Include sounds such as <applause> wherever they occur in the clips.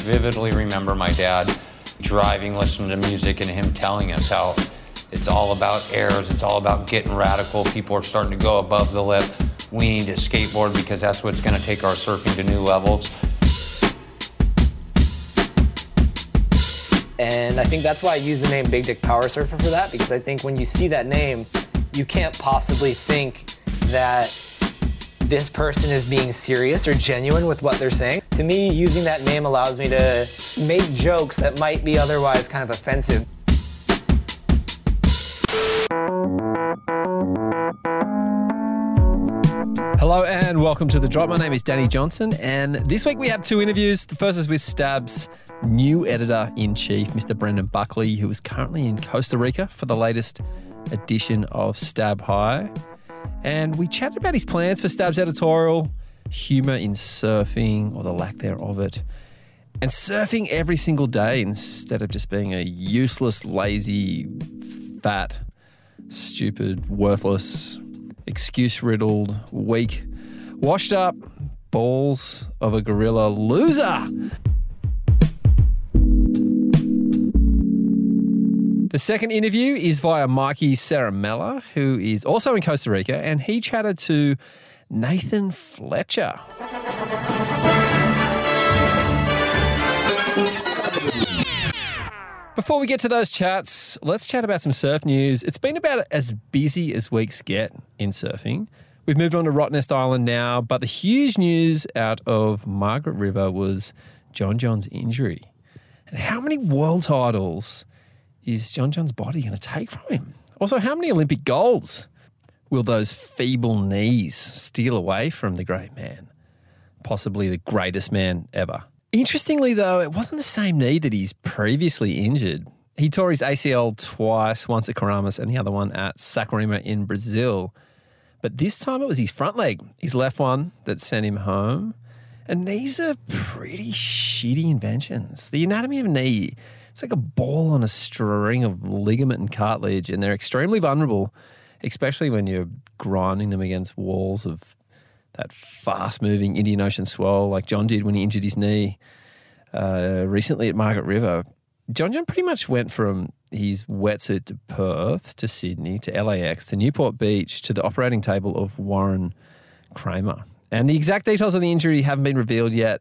vividly remember my dad driving, listening to music, and him telling us how it's all about airs, it's all about getting radical. People are starting to go above the lip. We need to skateboard because that's what's going to take our surfing to new levels. And I think that's why I use the name Big Dick Power Surfer for that, because I think when you see that name, you can't possibly think that this person is being serious or genuine with what they're saying. To me, using that name allows me to make jokes that might be otherwise kind of offensive. Hello and welcome to The Drop. My name is Danny Johnson, and this week we have two interviews. The first is with Stab's new editor in chief, Mr. Brendan Buckley, who is currently in Costa Rica for the latest edition of Stab High. And we chatted about his plans for Stab's editorial, humour in surfing or the lack thereof it, and surfing every single day instead of just being a useless, lazy, fat, stupid, worthless, excuse riddled, weak, washed up balls of a gorilla loser. The second interview is via Mikey Ciaramella, who is also in Costa Rica, and he chatted to Nathan Fletcher. Before we get to those chats, let's chat about some surf news. It's been about as busy as weeks get in surfing. We've moved on to Rottnest Island now, but the huge news out of Margaret River was John John's injury. And how many world titles is John John's body going to take from him? Also, how many Olympic golds will those feeble knees steal away from the great man? Possibly the greatest man ever. Interestingly, though, it wasn't the same knee that he's previously injured. He tore his ACL twice, once at Keramas and the other one at Saquarema in Brazil. But this time it was his front leg, his left one, that sent him home. And knees are pretty shitty inventions. The anatomy of knee, it's like a ball on a string of ligament and cartilage, and they're extremely vulnerable, especially when you're grinding them against walls of that fast moving Indian Ocean swell like John did when he injured his knee uh, recently at Margaret River. John John pretty much went from his wetsuit to Perth to Sydney to LAX to Newport Beach to the operating table of Warren Kramer. And the exact details of the injury haven't been revealed yet,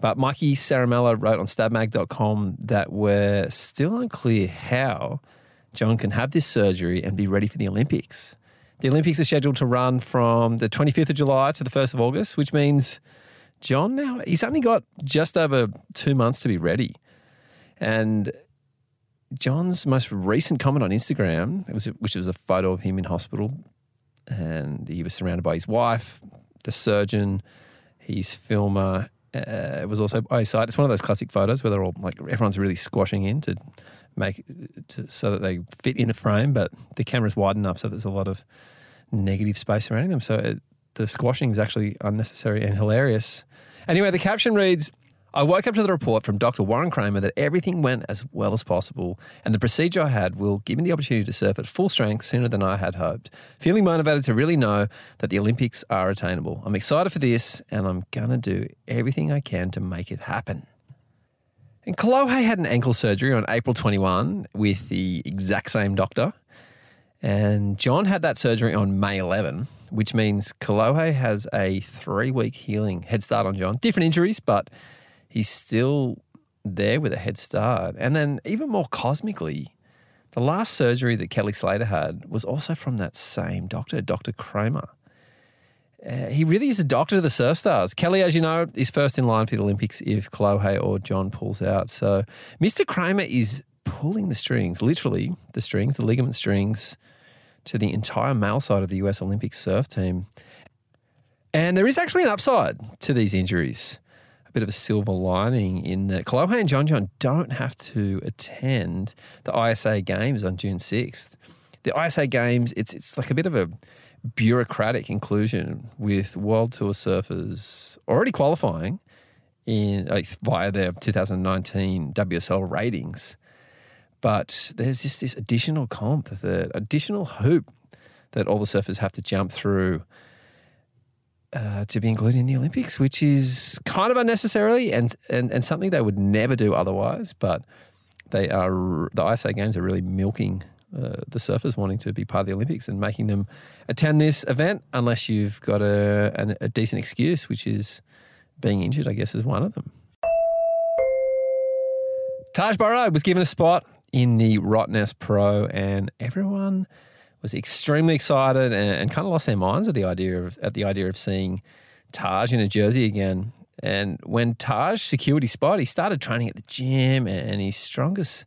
but Mikey Ciaramella wrote on stabmag.com that we're still unclear how John can have this surgery and be ready for the Olympics. The Olympics are scheduled to run from the 25th of July to the 1st of August, which means John now, he's only got just over two months to be ready. And John's most recent comment on Instagram, was, which was a photo of him in hospital, and he was surrounded by his wife, the surgeon, his filmer. Uh, it was also side. It's one of those classic photos where they're all like everyone's really squashing in to make to, so that they fit in a frame, but the camera's wide enough so there's a lot of negative space surrounding them. So it, the squashing is actually unnecessary and hilarious. Anyway, the caption reads. I woke up to the report from Dr. Warren Kramer that everything went as well as possible, and the procedure I had will give me the opportunity to surf at full strength sooner than I had hoped. Feeling motivated to really know that the Olympics are attainable. I'm excited for this, and I'm going to do everything I can to make it happen. And Kolohe had an ankle surgery on April 21 with the exact same doctor. And John had that surgery on May 11, which means Kolohe has a three week healing head start on John. Different injuries, but he's still there with a head start. And then, even more cosmically, the last surgery that Kelly Slater had was also from that same doctor, Dr. Kramer. Uh, he really is a doctor to the surf stars. Kelly, as you know, is first in line for the Olympics if Kolohe or John pulls out. So Mr. Kramer is pulling the strings, literally the strings, the ligament strings, to the entire male side of the US Olympic surf team. And there is actually an upside to these injuries. A bit of a silver lining in that Kolohe and John John don't have to attend the ISA Games on June 6th. The ISA Games, it's it's like a bit of a bureaucratic inclusion with World Tour surfers already qualifying in like via their 2019 WSL ratings. But there's just this additional comp, the additional hoop that all the surfers have to jump through. Uh, to be included in the Olympics, which is kind of unnecessarily and, and, and something they would never do otherwise. But they are the ISA Games are really milking uh, the surfers wanting to be part of the Olympics and making them attend this event unless you've got a, an, a decent excuse, which is being injured, I guess, is one of them. Taj Burrow was given a spot in the Rottnest Pro, and everyone was extremely excited and, and kind of lost their minds at the idea of at the idea of seeing Taj in a jersey again. And when Taj secured his spot, he started training at the gym, and his strongest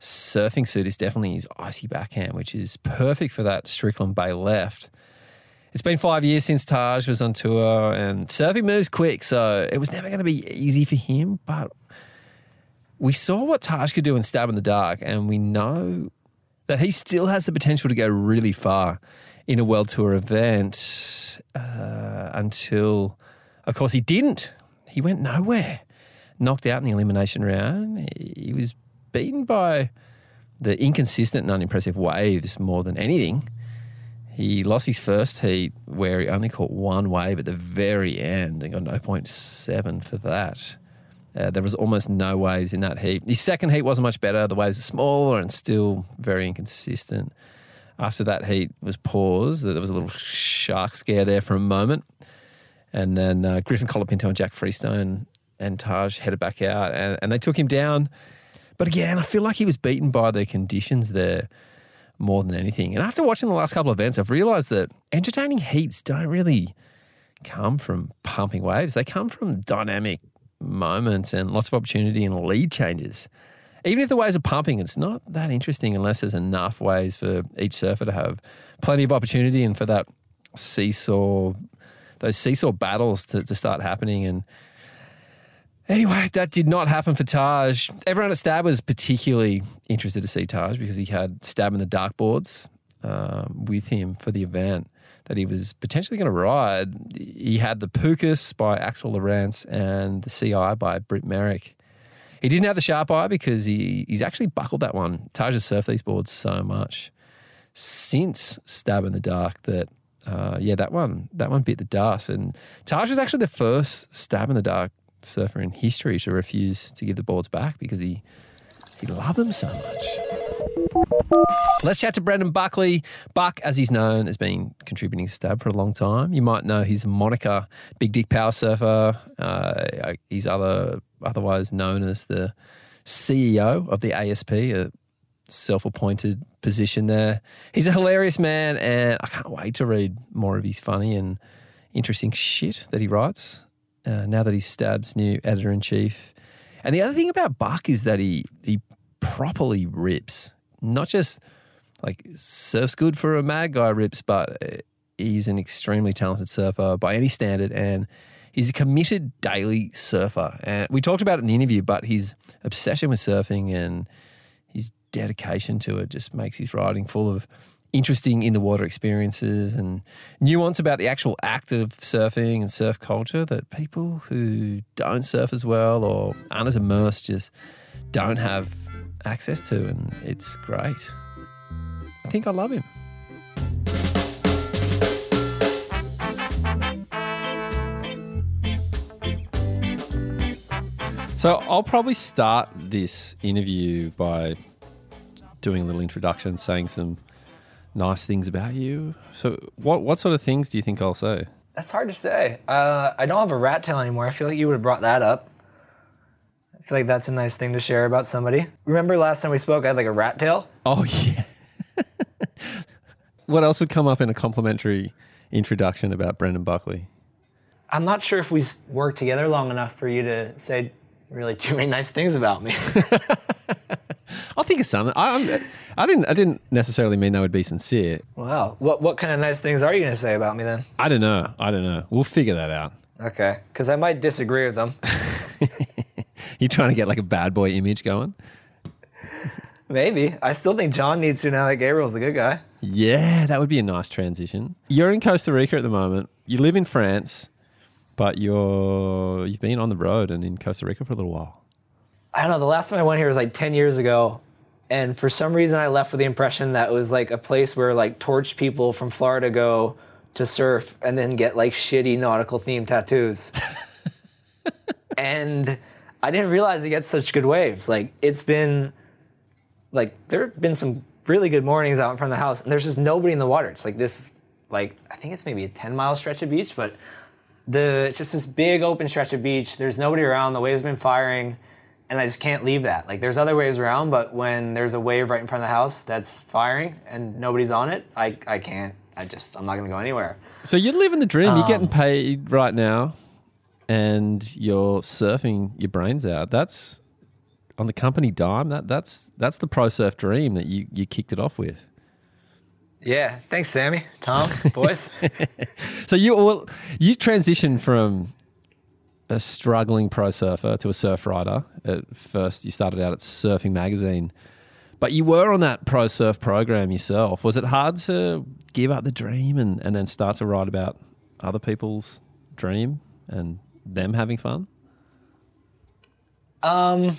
surfing suit is definitely his icy backhand, which is perfect for that Strickland Bay left. It's been five years since Taj was on tour, and surfing moves quick, so it was never going to be easy for him. But we saw what Taj could do in Stab in the Dark, and we know that he still has the potential to go really far in a World Tour event uh, until, of course, he didn't. He went nowhere. Knocked out in the elimination round. He was beaten by the inconsistent and unimpressive waves more than anything. He lost his first heat where he only caught one wave at the very end and got 0.7 for that. Uh, there was almost no waves in that heat. His second heat wasn't much better. The waves are smaller and still very inconsistent. After that heat was paused, there was a little shark scare there for a moment. And then uh, Griffin Colapinto and Jack Freestone and Taj headed back out and, and they took him down. But again, I feel like he was beaten by the conditions there more than anything. And after watching the last couple of events, I've realized that entertaining heats don't really come from pumping waves. They come from dynamic moments and lots of opportunity and lead changes. Even if the waves are pumping, it's not that interesting unless there's enough waves for each surfer to have plenty of opportunity and for that seesaw, those seesaw battles to, to start happening. And anyway, that did not happen for Taj. Everyone at Stab was particularly interested to see Taj because he had Stab in the Dark boards um, with him for the event that he was potentially going to ride. He had the Pukas by Axel Lorentz and the CI by Britt Merrick. He didn't have the Sharp Eye because he, he's actually buckled that one. Taj has surfed these boards so much since Stab in the Dark that, uh, yeah, that one that one bit the dust. And Taj was actually the first Stab in the Dark surfer in history to refuse to give the boards back because he he loved them so much. Let's chat to Brendan Buckley. Buck, as he's known, has been contributing to Stab for a long time. You might know his moniker, Big Dick Power Surfer. Uh, he's other otherwise known as the CEO of the ASP, a self-appointed position there. He's a hilarious man, and I can't wait to read more of his funny and interesting shit that he writes. Uh, now that he's Stab's new editor in chief. And the other thing about Buck is that he he properly rips not just like surfs good for a mad guy rips, but uh, he's an extremely talented surfer by any standard, and he's a committed daily surfer. And we talked about it in the interview, but his obsession with surfing and his dedication to it just makes his riding full of interesting in the water experiences and nuance about the actual act of surfing and surf culture that people who don't surf as well or aren't as immersed just don't have access to, and it's great. I think I love him. So I'll probably start this interview by doing a little introduction, saying some nice things about you. So what what sort of things do you think I'll say? That's hard to say. Uh, I don't have a rat tail anymore. I feel like you would have brought that up. I feel like that's a nice thing to share about somebody. Remember last time we spoke, I had like a rat tail? Oh, <laughs> yeah. what else would come up in a complimentary introduction about Brendan Buckley? I'm not sure if we worked together long enough for you to say really too many nice things about me. <laughs> I'll think of something. I, I didn't. I didn't necessarily mean they would be sincere. wow. What what kind of nice things are you going to say about me then? I don't know. I don't know. We'll figure that out. Okay. Because I might disagree with them. <laughs> You're trying to get like a bad boy image going. Maybe. I still think John needs to now that Gabriel's a good guy. Yeah, that would be a nice transition. You're in Costa Rica at the moment. You live in France, but you're you've been on the road and in Costa Rica for a little while. I don't know. The last time I went here was like 10 years ago. And for some reason, I left with the impression that it was like a place where like torched people from Florida go to surf and then get like shitty nautical themed tattoos. <laughs> and I didn't realize it gets such good waves. Like it's been like there have been some really good mornings out in front of the house and there's just nobody in the water. It's like this like I think it's maybe a 10 mile stretch of beach, but the it's just this big open stretch of beach. There's nobody around. The waves have been firing, and I just can't leave that. Like there's other waves around, but when there's a wave right in front of the house that's firing and nobody's on it, I I can't. I just I'm not gonna go anywhere. So you're living the dream. You're getting Um, paid right now, and you're surfing your brains out. That's on the company dime. That that's that's the pro surf dream that you you kicked it off with. Yeah, thanks, Sammy, Tom, boys. <laughs> So you all you transitioned from a struggling pro surfer to a surf rider. At first, you started out at Surfing Magazine, but you were on that pro surf program yourself. Was it hard to give up the dream and, and then start to write about other people's dream and them having fun? Um,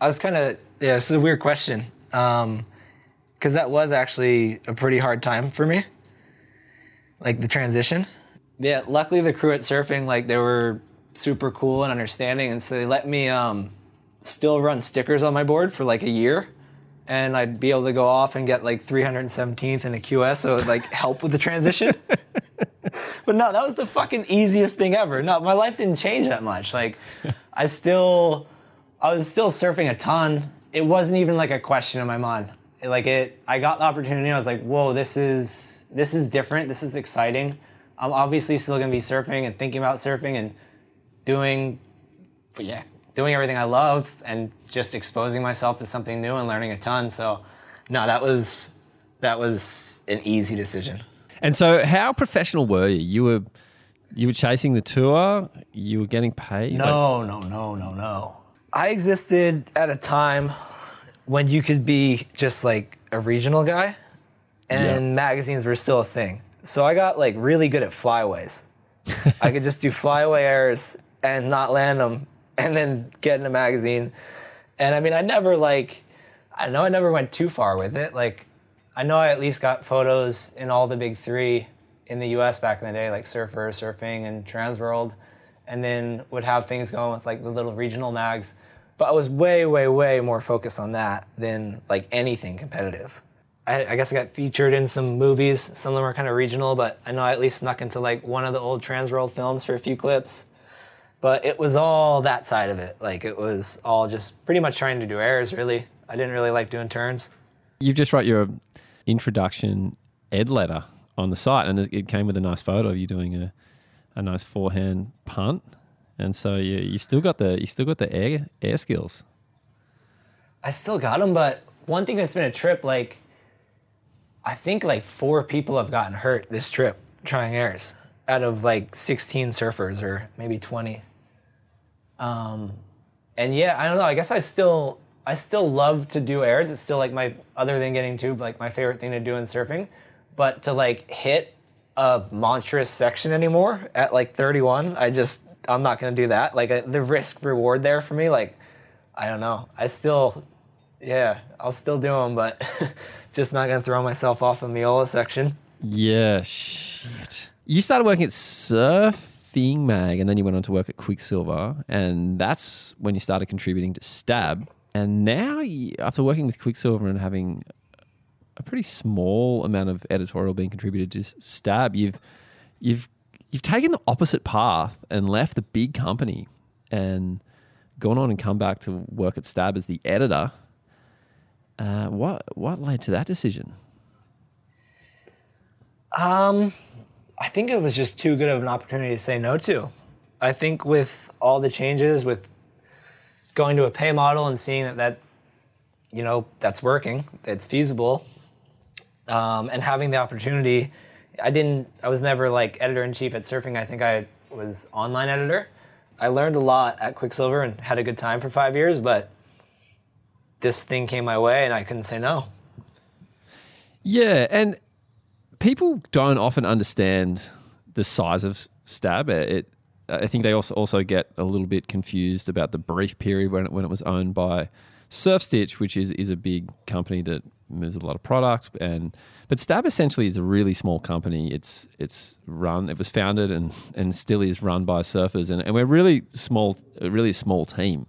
I was kind of yeah. This is a weird question. Um, because that was actually a pretty hard time for me. Like the transition. Yeah. Luckily, the crew at surfing like they were super cool and understanding, and so they let me um still run stickers on my board for like a year. And I'd be able to go off and get like 317th in a QS, so it like help with the transition. <laughs> But no, that was the fucking easiest thing ever. No, my life didn't change that much. Like, <laughs> I still, I was still surfing a ton. It wasn't even like a question in my mind. It- like it, I got the opportunity. I was like, whoa, this is this is different. This is exciting. I'm obviously still gonna be surfing and thinking about surfing and doing, but yeah, doing everything I love and just exposing myself to something new and learning a ton. So, no, that was that was an easy decision. And so, how professional were you? You were you were chasing the tour. You were getting paid. Like- No, no, no, no, no. I existed at a time when you could be just like a regional guy and Yeah. magazines were still a thing. So I got like really good at flyaways. <laughs> I could just do flyaway errors and not land them and then get in a magazine. And I mean, I never like, I know I never went too far with it. Like, I know I at least got photos in all the big three in the US back in the day, like Surfer, Surfing, and Transworld. And then would have things going with like the little regional mags. But I was way, way, way more focused on that than like anything competitive. I, I guess I got featured in some movies. Some of them are kind of regional, but I know I at least snuck into like one of the old Transworld films for a few clips. But it was all that side of it. Like it was all just pretty much trying to do airs, really. I didn't really like doing turns. You've just wrote your introduction ed letter on the site, and it came with a nice photo of you doing a, a nice forehand punt. And so you you still got the you still got the air air skills. I still got them, but one thing that's been a trip, like, I think like four people have gotten hurt this trip trying airs out of like 16 surfers or maybe 20. Um, and yeah, I don't know. I guess I still, I still love to do airs. It's still like my, other than getting tube, like my favorite thing to do in surfing. But to like hit a monstrous section anymore at like 31, I just, I'm not to do that. Like uh, the risk reward there for me, like, I don't know. I still, yeah, I'll still do them, but <laughs> just not gonna throw myself off a Miola section. Yeah, shit. You started working at Surfing Mag, and then you went on to work at Quiksilver, and that's when you started contributing to Stab. And now, after working with Quiksilver and having a pretty small amount of editorial being contributed to Stab, you've you've you've taken the opposite path and left the big company and gone on and come back to work at Stab as the editor. Uh, what what led to that decision? Um, I think it was just too good of an opportunity to say no to. I think with all the changes, with going to a pay model and seeing that that, you know, that's working, it's feasible, um, and having the opportunity, I didn't. I was never like editor in chief at Surfing. I think I was online editor. I learned a lot at Quiksilver and had a good time for five years, but this thing came my way and I couldn't say no. Yeah, and people don't often understand the size of Stab. It, I think they also also get a little bit confused about the brief period when it, when it was owned by SurfStitch, which is is a big company that moves a lot of product. And but Stab essentially is a really small company. It's it's run. It was founded and and still is run by surfers, and, and we're really small, a really small team.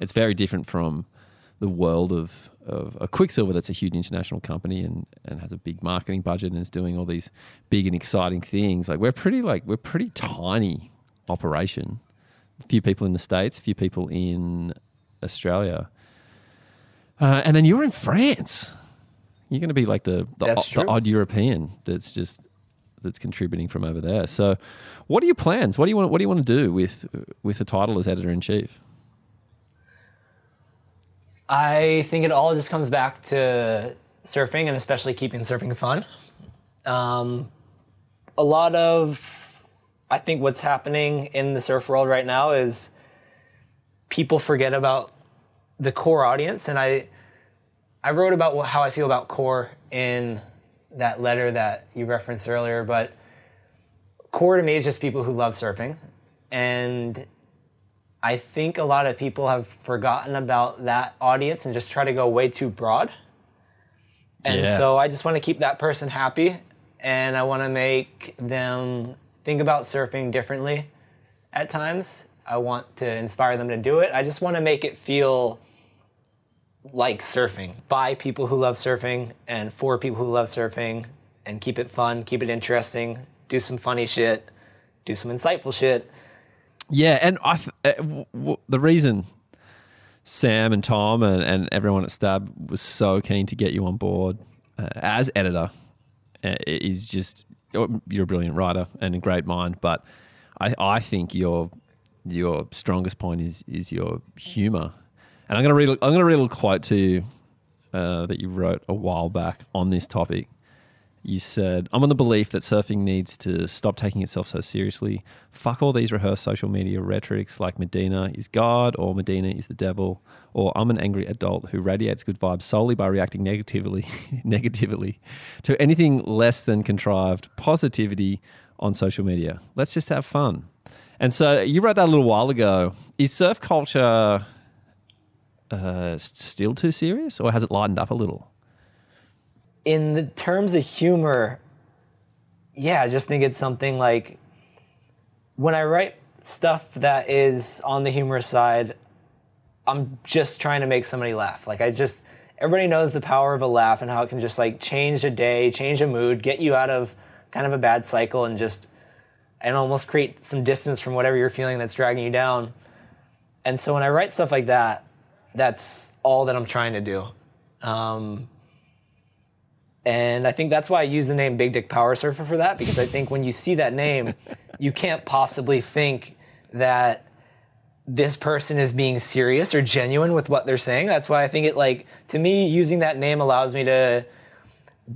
It's very different from the world of of a Quiksilver that's a huge international company and, and has a big marketing budget and is doing all these big and exciting things. Like we're pretty like we're pretty tiny operation. A few people in the States, a few people in Australia. Uh, and then you're in France. You're going to be like the the, o- the odd European that's just that's contributing from over there. So, what are your plans? What do you want? What do you want to do with with the title as editor in chief? I think it all just comes back to surfing and especially keeping surfing fun. Um, a lot of, I think, what's happening in the surf world right now is people forget about the core audience, and I, I wrote about how I feel about core in that letter that you referenced earlier, but core to me is just people who love surfing, and I think a lot of people have forgotten about that audience and just try to go way too broad. And Yeah. so I just want to keep that person happy and I want to make them think about surfing differently at times. I want to inspire them to do it. I just want to make it feel like surfing by people who love surfing and for people who love surfing and keep it fun, keep it interesting, do some funny shit, do some insightful shit. Yeah, and I th- uh, the reason Sam and Tom and, and everyone at Stab was so keen to get you on board uh, as editor uh, is just you're a brilliant writer and a great mind, but I, I think your your strongest point is is your humor. And I'm gonna read I'm gonna read a little quote to you uh, that you wrote a while back on this topic. You said, I'm on the belief that surfing needs to stop taking itself so seriously. Fuck all these rehearsed social media rhetorics like Medina is God or Medina is the devil or I'm an angry adult who radiates good vibes solely by reacting negatively <laughs> negatively to anything less than contrived positivity on social media. Let's just have fun. And so you wrote that a little while ago. Is surf culture uh, still too serious or has it lightened up a little? In the terms of humor, yeah, I just think it's something like when I write stuff that is on the humorous side, I'm just trying to make somebody laugh. Like I just everybody knows the power of a laugh and how it can just like change a day, change a mood, get you out of kind of a bad cycle and just and almost create some distance from whatever you're feeling that's dragging you down. And so when I write stuff like that, that's all that I'm trying to do. Um, and I think that's why I use the name Big Dick Power Surfer for that, because I think when you see that name, you can't possibly think that this person is being serious or genuine with what they're saying. That's why I think it like to me using that name allows me to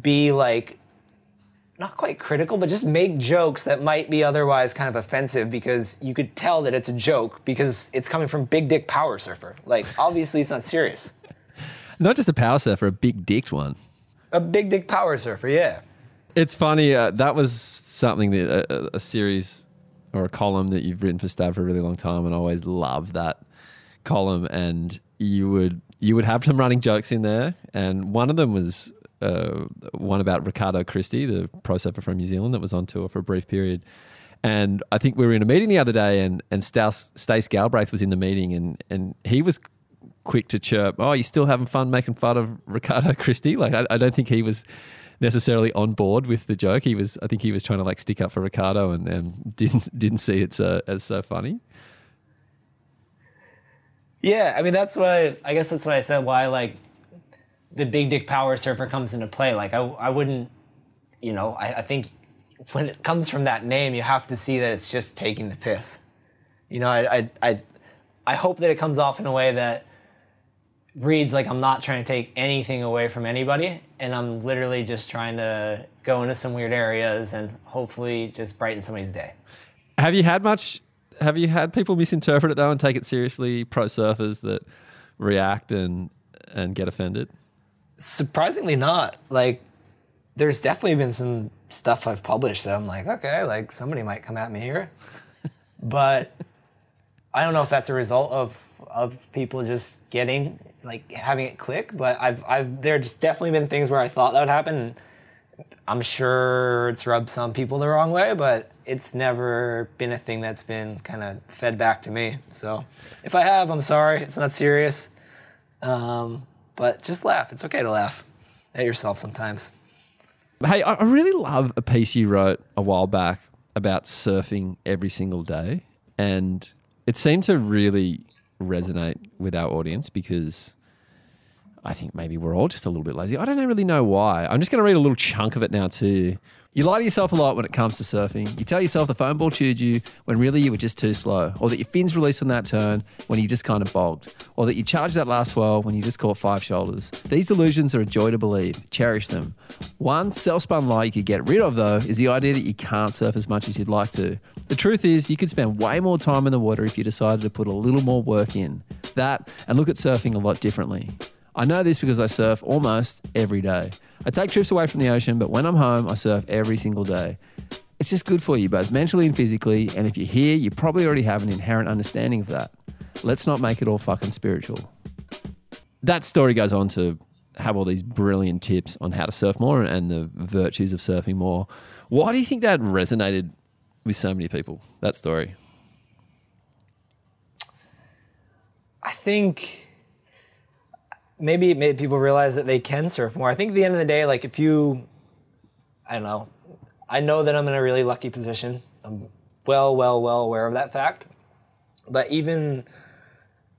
be like not quite critical, but just make jokes that might be otherwise kind of offensive because you could tell that it's a joke because it's coming from Big Dick Power Surfer. Like obviously it's not serious. Not just a power surfer, a big dicked one. A Big Dick Power Surfer, yeah. It's funny. Uh, that was something that a, a series or a column that you've written for Stab for a really long time, and I always loved that column. And you would you would have some running jokes in there, and one of them was uh, one about Ricardo Christie, the pro surfer from New Zealand that was on tour for a brief period. And I think we were in a meeting the other day, and and Stace, Stace Galbraith was in the meeting, and and he was quick to chirp, "Oh, you still having fun making fun of Ricardo Christie?" Like I, I don't think he was necessarily on board with the joke. He was, I think, he was trying to like stick up for Ricardo, and, and didn't didn't see it so, as so funny. Yeah, I mean that's why I guess that's why I said why like the big dick power surfer comes into play. Like I I wouldn't you know, I, I think when it comes from that name you have to see that it's just taking the piss. You know, I I I, I hope that it comes off in a way that reads like I'm not trying to take anything away from anybody and I'm literally just trying to go into some weird areas and hopefully just brighten somebody's day. Have you had much? Have you had people misinterpret it though and take it seriously? Pro surfers that react and and get offended. surprisingly not like there's definitely been some stuff i've published that i'm like okay like somebody might come at me here <laughs> but I don't know if that's a result of of people just getting like having it click, but I've I've there's definitely been things where I thought that would happen. I'm sure it's rubbed some people the wrong way, but it's never been a thing that's been kind of fed back to me. So if I have, I'm sorry. It's not serious. Um, but just laugh. It's okay to laugh at yourself sometimes. Hey, I I really love a piece you wrote a while back about surfing every single day. And it seemed to really resonate with our audience because I think maybe we're all just a little bit lazy. I don't really know why. I'm just going to read a little chunk of it now, too. You lie to yourself a lot when it comes to surfing. You tell yourself the foam ball chewed you when really you were just too slow, or that your fins released on that turn when you just kind of bogged, or that you charged that last swell when you just caught five shoulders. These delusions are a joy to believe. Cherish them. One self spun lie you could get rid of, though, is the idea that you can't surf as much as you'd like to. The truth is, you could spend way more time in the water if you decided to put a little more work in. That, and look at surfing a lot differently. I know this because I surf almost every day. I take trips away from the ocean, but when I'm home, I surf every single day. It's just good for you, both mentally and physically. And if you're here, you probably already have an inherent understanding of that. Let's not make it all fucking spiritual. That story goes on to have all these brilliant tips on how to surf more and the virtues of surfing more. Why do you think that resonated with so many people? That story. I think maybe it made people realize that they can surf more. I think at the end of the day, like if you, I don't know, I know that I'm in a really lucky position. I'm well, well, well aware of that fact. But even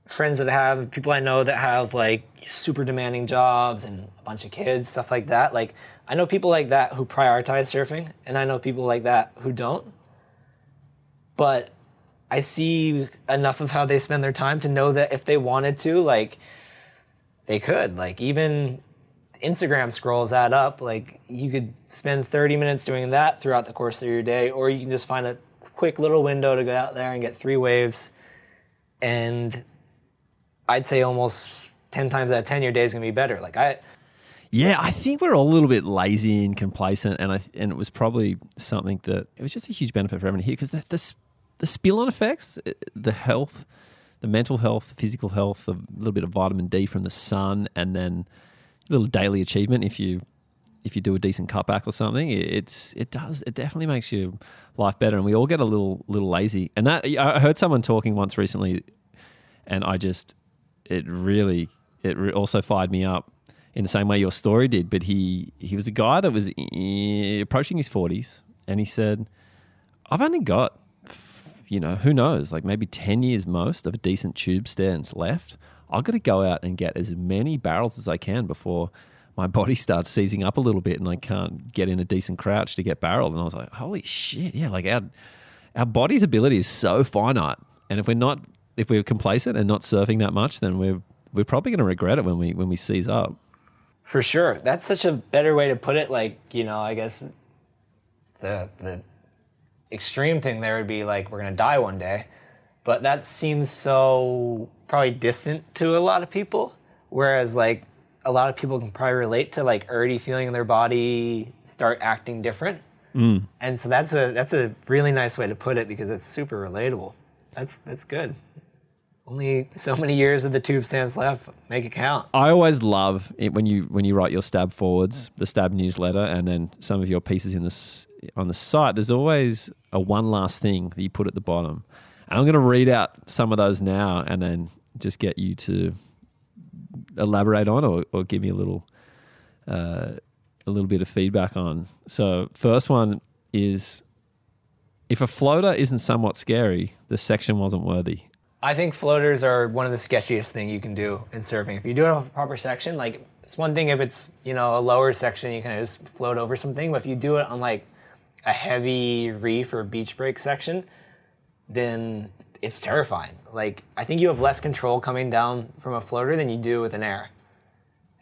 friends that have people I know that have like super demanding jobs and a bunch of kids, stuff like that. Like I know people like that who prioritize surfing, and I know people like that who don't. But I see enough of how they spend their time to know that if they wanted to, like they could. Like even Instagram scrolls add up. Like you could spend 30 minutes doing that throughout the course of your day, or you can just find a quick little window to go out there and get three waves. And I'd say almost 10 times out of 10, your day's gonna be better. Like I, Yeah, I think we're all a little bit lazy and complacent, and I and it was probably something that it was just a huge benefit for everyone here because the, the the spill on effects, uh, the health, the mental health, physical health, a little bit of vitamin D from the sun, and then a little daily achievement if you if you do a decent cutback or something. it- It's it does it definitely makes your life better, and we all get a little little lazy. And that I heard someone talking once recently, and I just it really it also fired me up in the same way your story did. But he he was a guy that was approaching his forties, and he said, "I've only got." You know, who knows? Like maybe 10 years most of a decent tube stance left. I've got to go out and get as many barrels as I can before my <laughs> body starts seizing up a little bit and I can't get in a decent crouch to get barreled. And I was like, holy shit. Yeah. Like our, our body's ability is so finite. And if we're not, if we're complacent and not surfing that much, then we're, we're probably going to regret it when we, when we seize up. For sure. That's such a better way to put it. Like, you know, I guess the the extreme thing there would be like we're gonna die one day. But that seems so probably distant to a lot of people. Whereas like a lot of people can probably relate to like already feeling their body start acting different. Mm. And so that's a that's a really nice way to put it because it's super relatable. That's that's good. Only so many years of the tube stance left. Make it count. I always love it when you when you write your stab forwards, the stab newsletter, and then some of your pieces in this on the site. There's always a one last thing that you put at the bottom, and I'm going to read out some of those now, and then just get you to elaborate on or, or give me a little uh, a little bit of feedback on. So first one is if a floater isn't somewhat scary, the section wasn't worthy. I think floaters are one of the sketchiest thing you can do in surfing. If you do it off a proper section, like it's one thing if it's you know a lower section, you can just float over something. But if you do it on like a heavy reef or beach break section, then it's terrifying. Like I think you have less control coming down from a floater than you do with an air.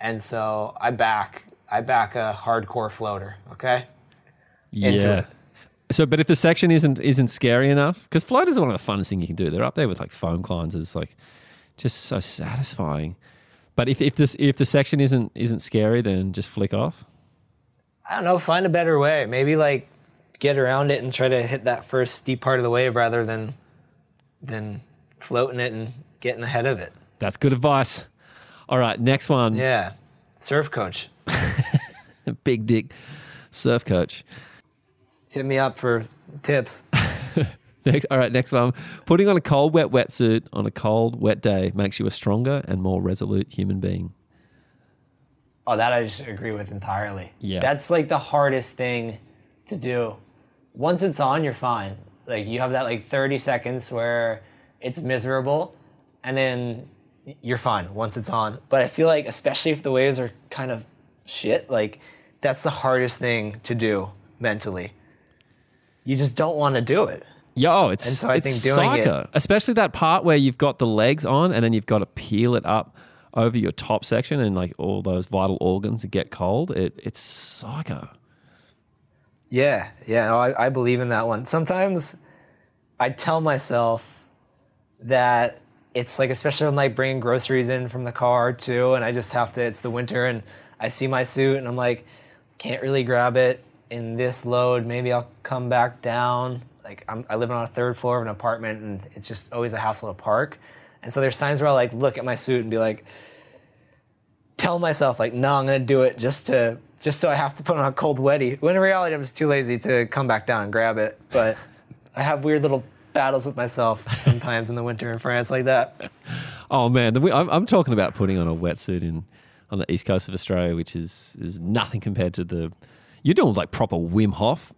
And so I back I back a hardcore floater. Okay. Into yeah. it. So, but if the section isn't isn't scary enough, because floaters are one of the funnest things you can do. They're up there with like foam cleansers, like just so satisfying. But if, if this if the section isn't isn't scary, then just flick off. I don't know, find a better way. Maybe like get around it and try to hit that first steep part of the wave rather than than floating it and getting ahead of it. That's good advice. All right, next one. Yeah. Surf coach. <laughs> Big dick surf coach. Hit me up for tips. <laughs> Next, all right, next one. Putting on a cold, wet wetsuit on a cold, wet day makes you a stronger and more resolute human being. Oh, that I just agree with entirely. Yeah. That's like the hardest thing to do. Once it's on, you're fine. Like you have that like 30 seconds where it's miserable and then you're fine once it's on. But I feel like especially if the waves are kind of shit, like that's the hardest thing to do mentally. You just don't want to do it. Yo, it's And so I it's think doing it- psycho. Especially that part where you've got the legs on and then you've got to peel it up over your top section and like all those vital organs get cold. It it's psycho. Yeah, yeah, no, I, I believe in that one. Sometimes I tell myself that it's like, especially when like bringing groceries in from the car too, and I just have to. It's the winter, and I see my suit, and I'm like, can't really grab it in this load. Maybe I'll come back down. Like I'm, I live on a third floor of an apartment, and it's just always a hassle to park. And so there's times where I like look at my suit and be like, tell myself like, no, I'm gonna do it just to just so I have to put on a cold wetty. When in reality, I'm just too lazy to come back down and grab it. But I have weird little battles with myself sometimes in the winter in France like that. Oh man, I'm, I'm talking about putting on a wetsuit in on the east coast of Australia, which is is nothing compared to the. You're doing like proper Wim Hof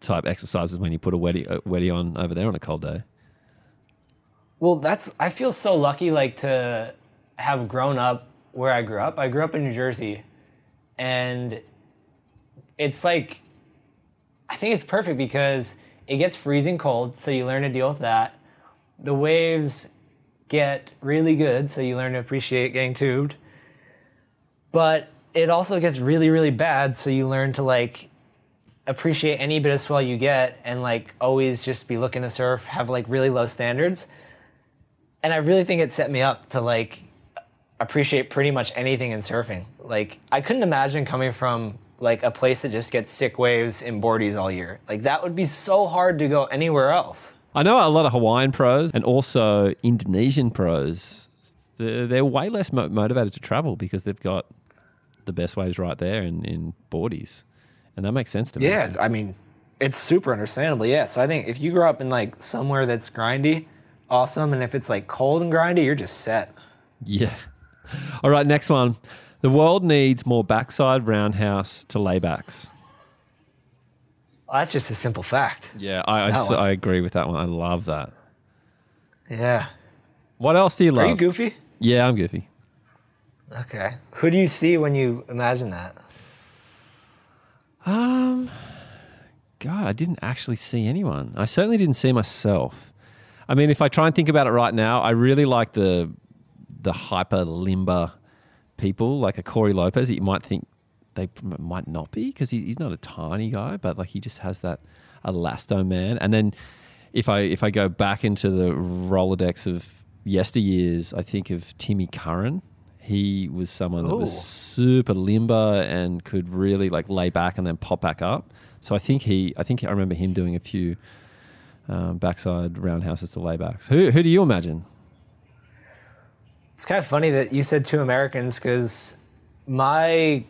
type exercises when you put a wetty, a wetty on over there on a cold day. Well, that's I feel so lucky like to have grown up where I grew up. I grew up in New Jersey and it's like I think it's perfect because it gets freezing cold, so you learn to deal with that. The waves get really good, so you learn to appreciate getting tubed. But it also gets really really bad, so you learn to like appreciate any bit of swell you get and like always just be looking to surf, have like really low standards and I really think it set me up to like appreciate pretty much anything in surfing. Like I couldn't imagine coming from like a place that just gets sick waves in boardies all year. Like that would be so hard to go anywhere else. I know a lot of Hawaiian pros and also Indonesian pros. They're, they're way less mo- motivated to travel because they've got the best waves right there in, in boardies. And that makes sense to me. Yeah, I mean, it's super understandable. Yeah, so I think if you grow up in like somewhere that's grindy, awesome, and if it's like cold and grindy, you're just set. Yeah. All right, next one. The world needs more backside roundhouse to laybacks. Well, that's just a simple fact. Yeah, I, I, one. I agree with that one. I love that. Yeah. What else do you Are love? you goofy? yeah, I'm goofy. Okay. Who do you see when you imagine that? Um, God, I didn't actually see anyone. I certainly didn't see myself. I mean, if I try and think about it right now, I really like the the hyper limber people, like a Corey Lopez. That you might think they might not be because he, he's not a tiny guy, but like he just has that elasto man. And then if I if I go back into the Rolodex of yesteryears, I think of Timmy Curran. He was someone that was super limber and could really like lay back and then pop back up. So I think he, I think I remember him doing a few um, backside roundhouses to laybacks. Who who do you imagine? It's kind of funny that you said two Americans because my,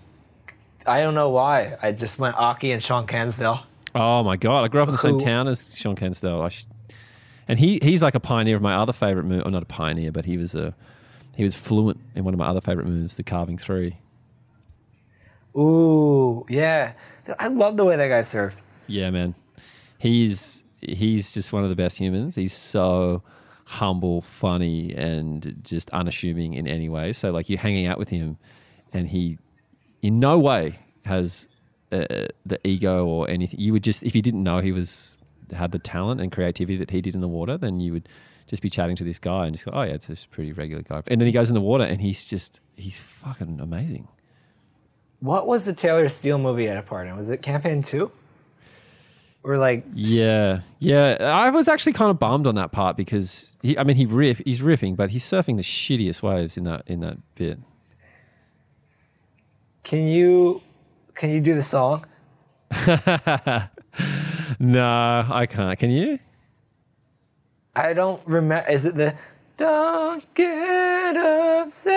I don't know why. I just went Occy and Shaun Cansdell. Oh my god, I grew up in the same Who- town as Shaun Cansdell. I sh- and he he's like a pioneer of my other favorite move. Or not a pioneer, but he was a he was fluent in one of my other favorite moves, the carving three. Ooh, yeah. I love the way that guy surfs. Yeah, man. He's he's just one of the best humans. He's so humble, funny, and just unassuming in any way. So like you're hanging out with him, and he in no way has uh, the ego or anything. You would just if you didn't know he was had the talent and creativity that he did in the water, then you would just be chatting to this guy and just go, "Oh yeah, it's just a pretty regular guy." And then he goes in the water and he's just he's fucking amazing. What was the Taylor Steele movie at a part in? Was it Campaign 2? Or like, Yeah, yeah. I was actually kind of bummed on that part because he, I mean, he rip, he's ripping, but he's surfing the shittiest waves in that in that bit. can you, can you do the song? <laughs> No, I can't. Can you? I don't remember. Is it the "Don't get upset"?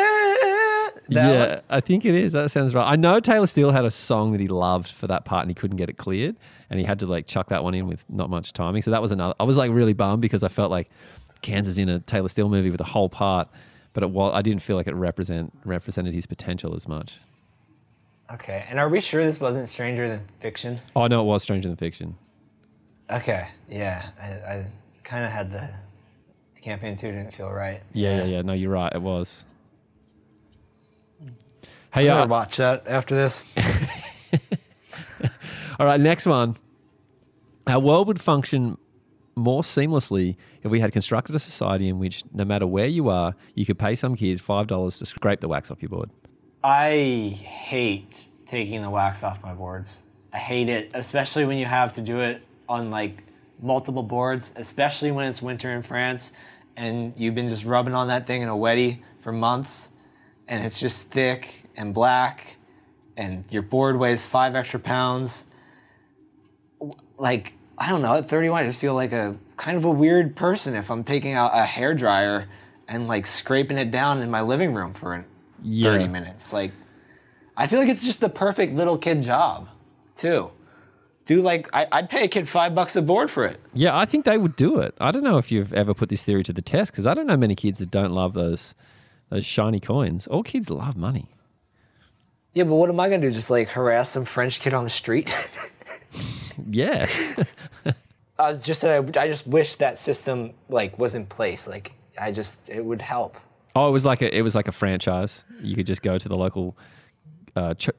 That yeah, one? I think it is. That sounds right. I know Taylor Steele had a song that he loved for that part and he couldn't get it cleared. And he had to like chuck that one in with not much timing. So that was another. I was like really bummed because I felt like Kansas in a Taylor Steele movie with a whole part, but it was, I didn't feel like it represent represented his potential as much. Okay. And are we sure this wasn't Stranger Than Fiction? Oh, no, it was Stranger Than Fiction. Okay. Yeah. I, I kind of had the, the campaign two Didn't feel right. Yeah, yeah, yeah. No, you're right. It was. Hey, I'm uh, watch that after this. <laughs> All right, next one. Our world would function more seamlessly if we had constructed a society in which no matter where you are, you could pay some kid $5 to scrape the wax off your board. I hate taking the wax off my boards. I hate it, especially when you have to do it on like multiple boards, especially when it's winter in France and you've been just rubbing on that thing in a wetty for months and it's just thick and black and your board weighs five extra pounds. Like, I don't know, at 31, I just feel like a kind of a weird person if I'm taking out a hair dryer and like scraping it down in my living room for Yeah. 30 minutes. Like, I feel like it's just the perfect little kid job, too. Do like, I, I'd pay a kid five bucks a board for it. Yeah, I think they would do it. I don't know if you've ever put this theory to the test because I don't know many kids that don't love those those shiny coins. All kids love money. Yeah, but what am I gonna do? Just like harass some French kid on the street? <laughs> Yeah. <laughs> <laughs> I was just, I, I just wish that system like was in place. Like, I just, it would help. oh, it was like a it was like a franchise. You could just go to the local uh, ch-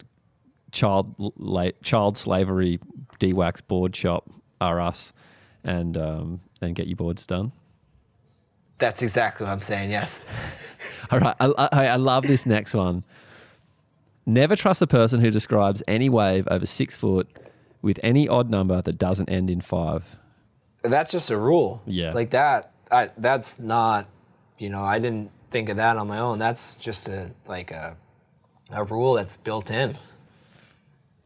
child la- child slavery de-wax board shop, R us, and um, and get your boards done. That's exactly what I'm saying. Yes. <laughs> All right, I, I, I love this next one. Never trust a person who describes any wave over six foot with any odd number that doesn't end in five. That's just a rule. Yeah. Like that. I, that's not. You know, I didn't think of that on my own. That's just a like a a rule that's built in.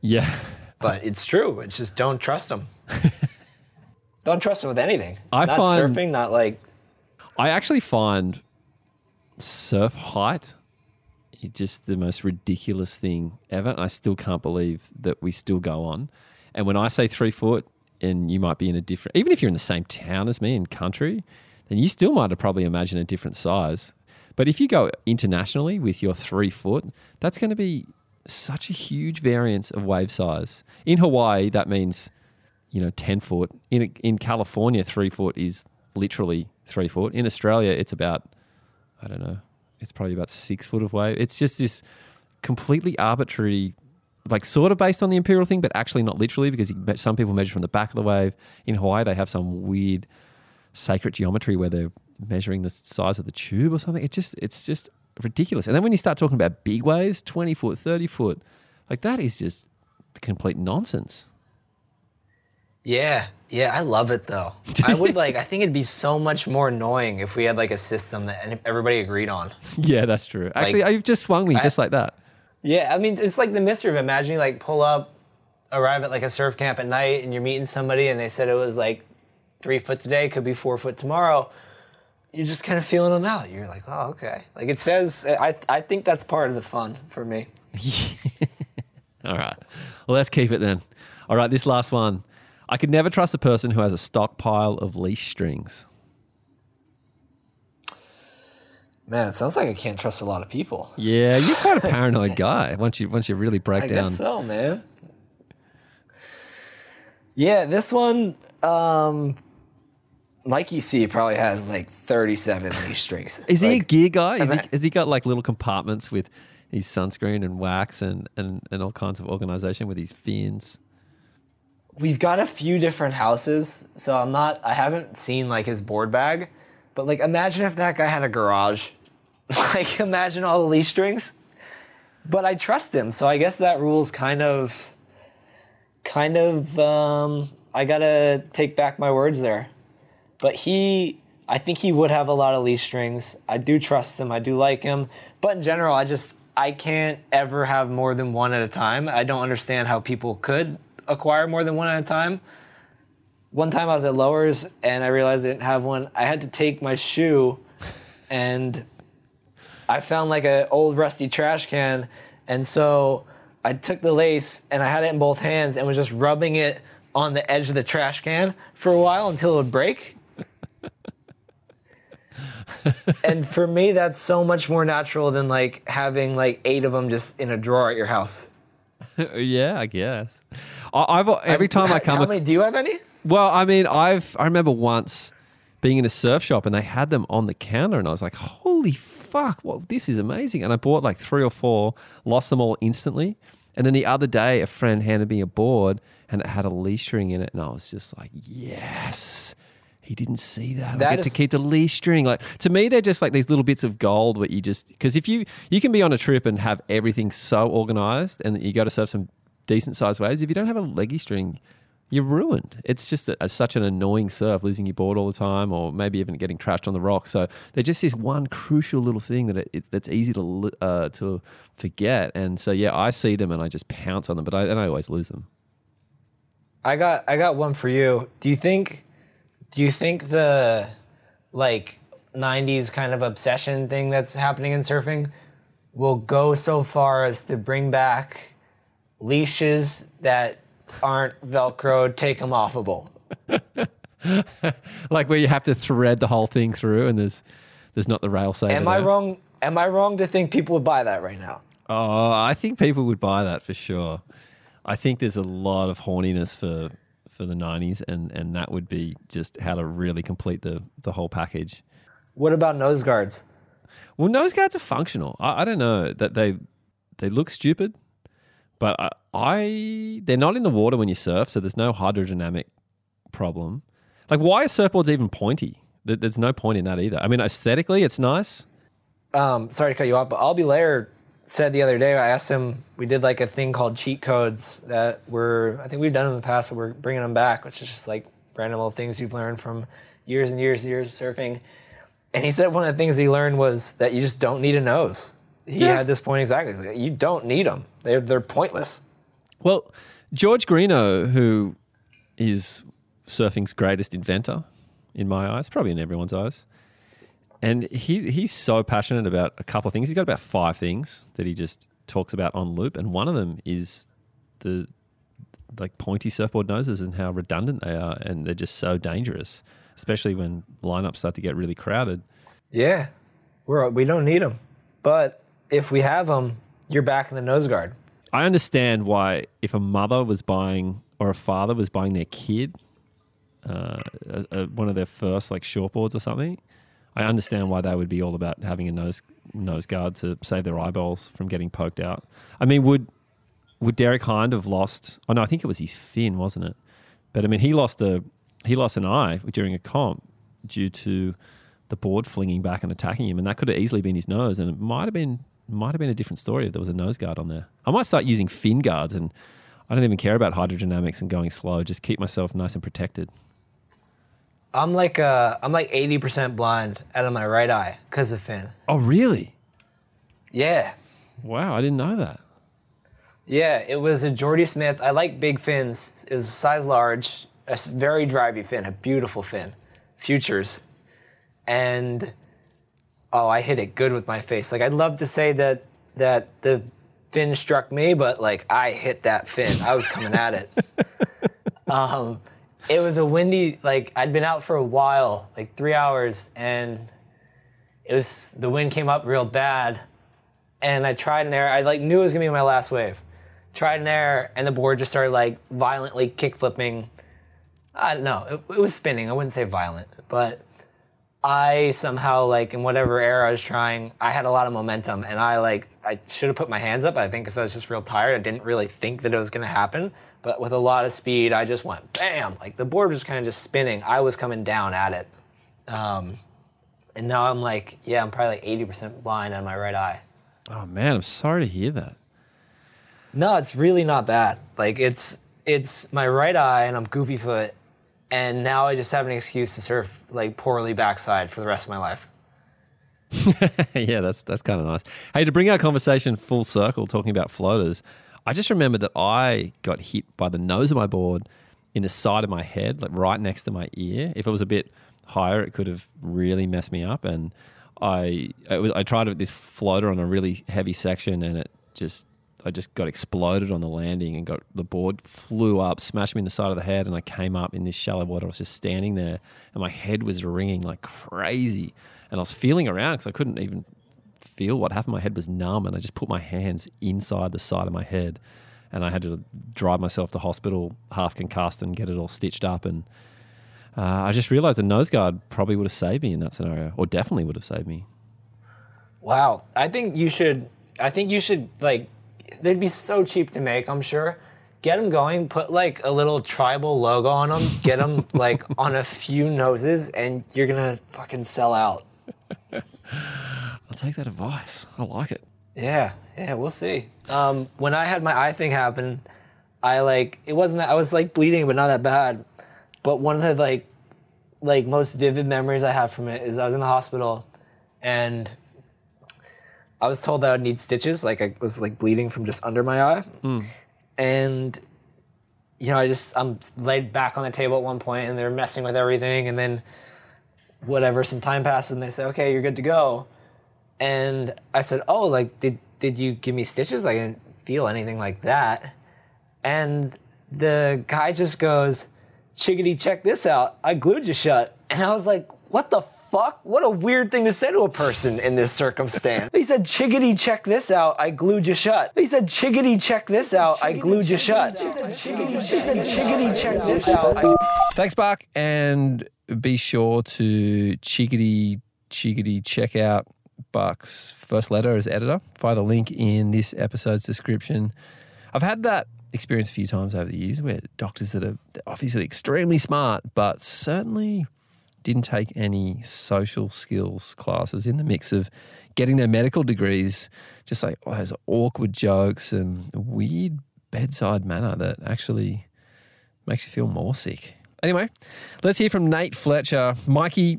Yeah, But it's true. It's just don't trust them. <laughs> don't trust them with anything. I not find- surfing. Not like I actually find surf height just the most ridiculous thing ever. And I still can't believe that we still go on. And when I say three foot, and you might be in a different, even if you're in the same town as me in country, then you still might have probably imagine a different size. But if you go internationally with your three foot, that's going to be such a huge variance of wave size. In Hawaii, that means you know, 10 foot. In, in California, three foot is literally three foot. In Australia, it's about, I don't know, it's probably about six foot of wave. It's just this completely arbitrary, like sort of based on the imperial thing, but actually not literally because you, some people measure from the back of the wave. In Hawaii, they have some weird sacred geometry where they're measuring the size of the tube or something. It just, it's just ridiculous. And then when you start talking about big waves, 20 foot, 30 foot, like that is just complete nonsense. Yeah, yeah, I love it though. I would like. I think it'd be so much more annoying if we had like a system that everybody agreed on. <laughs> Yeah, that's true. Actually, you've just swung me just like that. Yeah, I mean, it's like the mystery of imagining like pull up, arrive at like a surf camp at night, and you're meeting somebody, and they said it was like three foot today, could be four foot tomorrow. You're just kind of feeling them out. You're like, oh, okay. Like it says, I I think that's part of the fun for me. <laughs> All right. Well, let's keep it then. All right, this last one. I could never trust a person who has a stockpile of leash strings. Man, it sounds like I can't trust a lot of people. Yeah, you're quite a <laughs> paranoid guy once you once you really break I down. guess so, man. Yeah, this one, um, Mikey C probably has like 37 leash strings. <laughs> Is he a gear guy? Is he, has he got like little compartments with his sunscreen and wax and, and, and all kinds of organization with his fins? We've got a few different houses, so I'm not. I haven't seen like his board bag, but like imagine if that guy had a garage. <laughs> like imagine all the leash strings. But I trust him, so I guess that rule's kind of, kind of. Um, I gotta take back my words there. But he, I think he would have a lot of leash strings. I do trust him. I do like him. But in general, I just I can't ever have more than one at a time. I don't understand how people could acquire more than one at a time. one time I was at Lowers and I realized I didn't have one. I had to take my shoe and I found like an old rusty trash can. And so I took the lace and I had it in both hands and was just rubbing it on the edge of the trash can for a while until it would break. And for me, that's so much more natural than like having like eight of them just in a drawer at your house. <laughs> yeah, I guess. I, I've every time I <laughs> come. How many do you have any? Well, I mean, I've I remember once being in a surf shop and they had them on the counter, and I was like, "Holy fuck! Well, this is amazing!" And I bought like three or four, lost them all instantly. And then the other day, a friend handed me a board and it had a leash ring in it, and I was just like, "Yes." He didn't see that. That I get to keep the leash string. Like to me, they're just like these little bits of gold where you just because if you you can be on a trip and have everything so organized and you go to surf some decent sized waves. If you don't have a leggy string, you're ruined. It's just a, a- such an annoying surf, losing your board all the time, or maybe even getting trashed on the rocks. So they're just this one crucial little thing that it, it, that's easy to uh, to forget. And so yeah, I see them and I just pounce on them, but I and I always lose them. I got I got one for you. Do you think do you think the like 90s kind of obsession thing that's happening in surfing will go so far as to bring back leashes that aren't velcro take them offable? <laughs> Like where you have to thread the whole thing through, and there's there's not the rail saver. Am I there. wrong am I wrong to think people would buy that right now? Oh, I think people would buy that for sure. I think there's a lot of horniness for for the '90s, and and that would be just how to really complete the the whole package. What about nose guards? Well, nose guards are functional. I, I don't know that they they look stupid, but I, I they're not in the water when you surf, so there's no hydrodynamic problem. Like, why are surfboards even pointy? There's no point in that either. I mean, aesthetically, it's nice. um, sorry to cut you off, but i'll be Lair said the other day, I asked him, we did like a thing called cheat codes that were, I think we've done in the past, but we're bringing them back, which is just like random little things you've learned from years and years and years of surfing. And he said one of the things he learned was that you just don't need a nose. He Yeah. had this point exactly. Like, you don't need them. They're, they're pointless. Well, George Greenough, who is surfing's greatest inventor in my eyes, probably in everyone's eyes, and he he's so passionate about a couple of things. He's got about five things that he just talks about on loop, and one of them is the like pointy surfboard noses and how redundant they are, and they're just so dangerous, especially when lineups start to get really crowded. Yeah, we're, we don't need them. But if we have them, you're back in the nose guard. I understand why if a mother was buying or a father was buying their kid uh, a, a, one of their first like shortboards or something, I understand why they would be all about having a nose nose guard to save their eyeballs from getting poked out. I mean, would would Derek Hynd have lost? Oh no, I think it was his fin, wasn't it? But I mean, he lost a he lost an eye during a comp due to the board flinging back and attacking him, and that could have easily been his nose, and it might have been might have been a different story if there was a nose guard on there. I might start using fin guards, and I don't even care about hydrodynamics and going slow. Just keep myself nice and protected. I'm like uh, I'm like 80% blind out of my right eye because of fin. Oh, really? Yeah, Wow, I didn't know that. Yeah, it was a Jordy Smith. I like big fins. It was size large, a very drivey fin, a beautiful fin, futures, and oh, I hit it good with my face. Like I'd love to say that that the fin struck me, but like I hit that fin. I was coming at it. <laughs> Um, it was a windy. Like I'd been out for a while, like three hours, and it was the wind came up real bad and I tried an air. I like knew it was gonna be my last wave. Tried an air, and the board just started like violently kick flipping. I don't know. It, it was spinning. I wouldn't say violent, but I somehow like in whatever air I was trying, I had a lot of momentum, and I like I should have put my hands up. I think because I was just real tired. I didn't really think that it was gonna happen, but with a lot of speed, I just went bam. Like the board was kind of just spinning. I was coming down at it, um, and now I'm like, yeah, I'm probably like 80% blind on my right eye. Oh man, I'm sorry to hear that. No, it's really not bad. Like it's it's my right eye and I'm goofy foot, and now I just have an excuse to surf like poorly backside for the rest of my life. <laughs> yeah, that's that's kind of nice. Hey, to bring our conversation full circle, talking about floaters, I just remembered that I got hit by the nose of my board in the side of my head, like right next to my ear. If it was a bit higher, it could have really messed me up. And I I, was, I tried this floater on a really heavy section, and it just I just got exploded on the landing and got the board flew up, smashed me in the side of the head, and I came up in this shallow water. I was just standing there, and my head was ringing like crazy, and I was feeling around because I couldn't even feel what happened. My head was numb, and I just put my hands inside the side of my head, and I had to drive myself to hospital, half concussed, and get it all stitched up. And uh, I just realized a nose guard probably would have saved me in that scenario, or definitely would have saved me. Wow. I think you should. I think you should like. They'd be so cheap to make. I'm sure. Get them going. Put like a little tribal logo on them. Get them <laughs> like on a few noses, and you're gonna fucking sell out. I'll take that advice. I like it. Yeah, yeah, we'll see. Um, when I had my eye thing happen, I like it wasn't that I was like bleeding, but not that bad. But one of the like like most vivid memories I have from it is I was in the hospital, and I was told that I would need stitches. Like I was like bleeding from just under my eye, and you know I just I'm laid back on the table at one point, and they're messing with everything, and then whatever some time passes, and they say, okay, you're good to go and I said, "Oh, like did did you give me stitches? I didn't feel anything like that." And the guy just goes, "Chickadee, check this out. I glued you shut." And I was like, "What the fuck? What a weird thing to say to a person in this circumstance." he said, "Chickadee, check this out. I glued you shut." He said, "Chickadee, check this out. I glued you shut." He said, "Chickadee, check this out." Thanks, Buck, and be sure to chickadee chickadee check out Buck's first letter as editor via the link in this episode's description. I've had that experience a few times over the years where doctors that are obviously extremely smart, but certainly didn't take any social skills classes in the mix of getting their medical degrees, just like oh, those awkward jokes and weird bedside manner that actually makes you feel more sick. Anyway, let's hear from Nate Fletcher. Mikey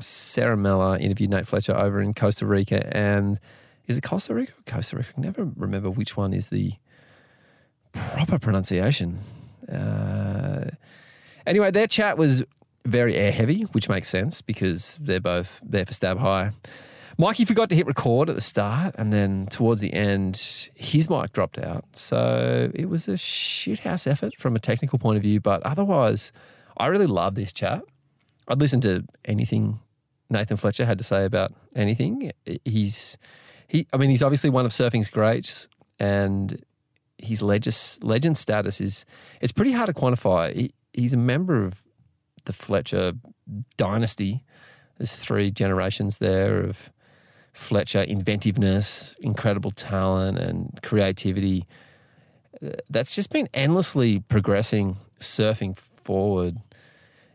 Ciaramella interviewed Nate Fletcher over in Costa Rica. And is it Costa Rica Costa Rica? I never remember which one is the proper pronunciation. Uh, anyway, their chat was very air heavy, which makes sense because they're both there for Stab High. Mikey forgot to hit record at the start, and then towards the end, his mic dropped out. So it was a shithouse effort from a technical point of view, but otherwise, I really love this chat. I'd listen to anything Nathan Fletcher had to say about anything. He's he. I mean, he's obviously one of surfing's greats, and his legend legend status is it's pretty hard to quantify. He, he's a member of the Fletcher dynasty. There's three generations there of Fletcher inventiveness, incredible talent, and creativity. That's just been endlessly progressing surfing forward.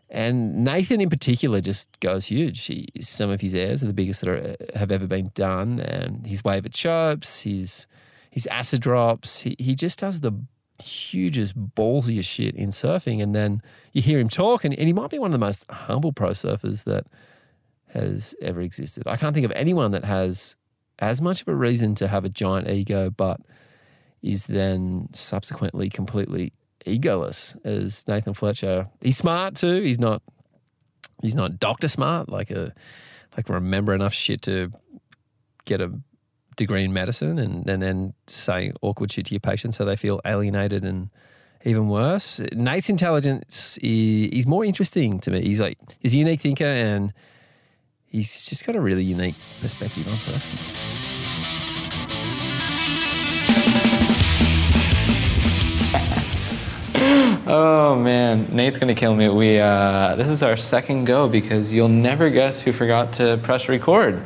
And Nathan, in particular, just goes huge. He, some of his airs are the biggest that are, have ever been done, and his wave at chopes, his his acid drops. He he just does the hugest, ballsiest shit in surfing. And then you hear him talk, and, and he might be one of the most humble pro surfers that has ever existed. I can't think of anyone that has as much of a reason to have a giant ego, but is then subsequently completely egoless as Nathan Fletcher. He's smart too. He's not he's not doctor smart, like a like remember enough shit to get a degree in medicine and, and then say awkward shit to your patients so they feel alienated and even worse. Nate's intelligence is, he's more interesting to me. He's like he's a unique thinker and he's just got a really unique perspective on surfing. Man, Nate's gonna kill me. We uh, this is our second go because you'll never guess who forgot to press record.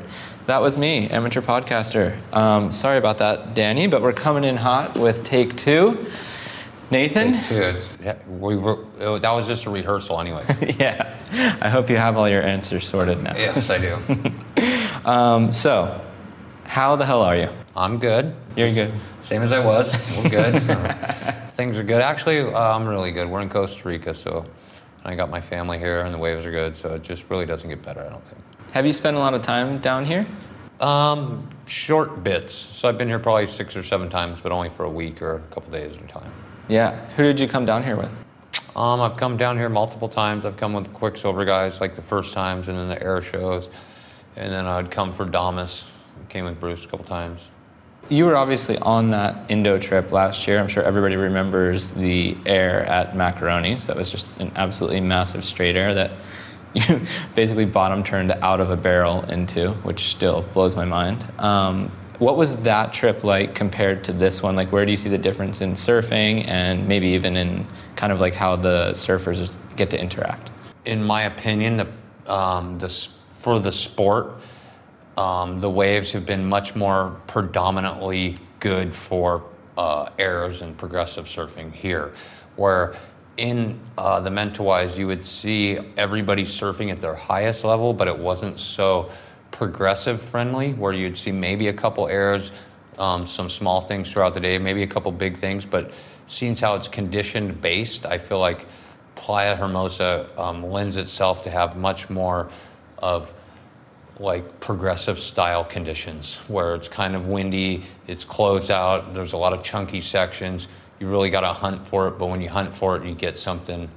That was me, amateur podcaster. Um, sorry about that, Danny, but we're coming in hot with take two. Nathan, Dude, yeah, we were, it- that was just a rehearsal anyway. <laughs> yeah, I hope you have all your answers sorted now. yes, I do. <laughs> Um, so, how the hell are you? I'm good. You're good. Same as I was. We're good. <laughs> Things are good. Actually, uh, I'm really good. We're in Costa Rica, so I got my family here, and the waves are good. So it just really doesn't get better, I don't think. Have you spent a lot of time down here? Um, short bits. So I've been here probably six or seven times, but only for a week or a couple days at a time. Yeah. Who did you come down here with? Um, I've come down here multiple times. I've come with the Quiksilver guys, like the first times, and then the air shows. And then I'd come for Damas. Came with Bruce a couple times. You were obviously on that Indo trip last year. I'm sure everybody remembers the air at Macaroni's. That was just an absolutely massive straight air that <laughs> you basically bottom turned out of a barrel into, which still blows my mind. Um, what was that trip like compared to this one? Like, where do you see the difference in surfing and maybe even in kind of like how the surfers get to interact? In my opinion, the, um, the for the sport, um, the waves have been much more predominantly good for uh, and progressive surfing here, where in uh, the Mentawais you would see everybody surfing at their highest level, but it wasn't so progressive friendly, where you'd see maybe a couple airs, um, some small things throughout the day, maybe a couple big things, but seeing how it's conditioned based, I feel like Playa Hermosa um, lends itself to have much more of like progressive style conditions where it's kind of windy, it's closed out, there's a lot of chunky sections. You really got to hunt for it, but when you hunt for it, you get something.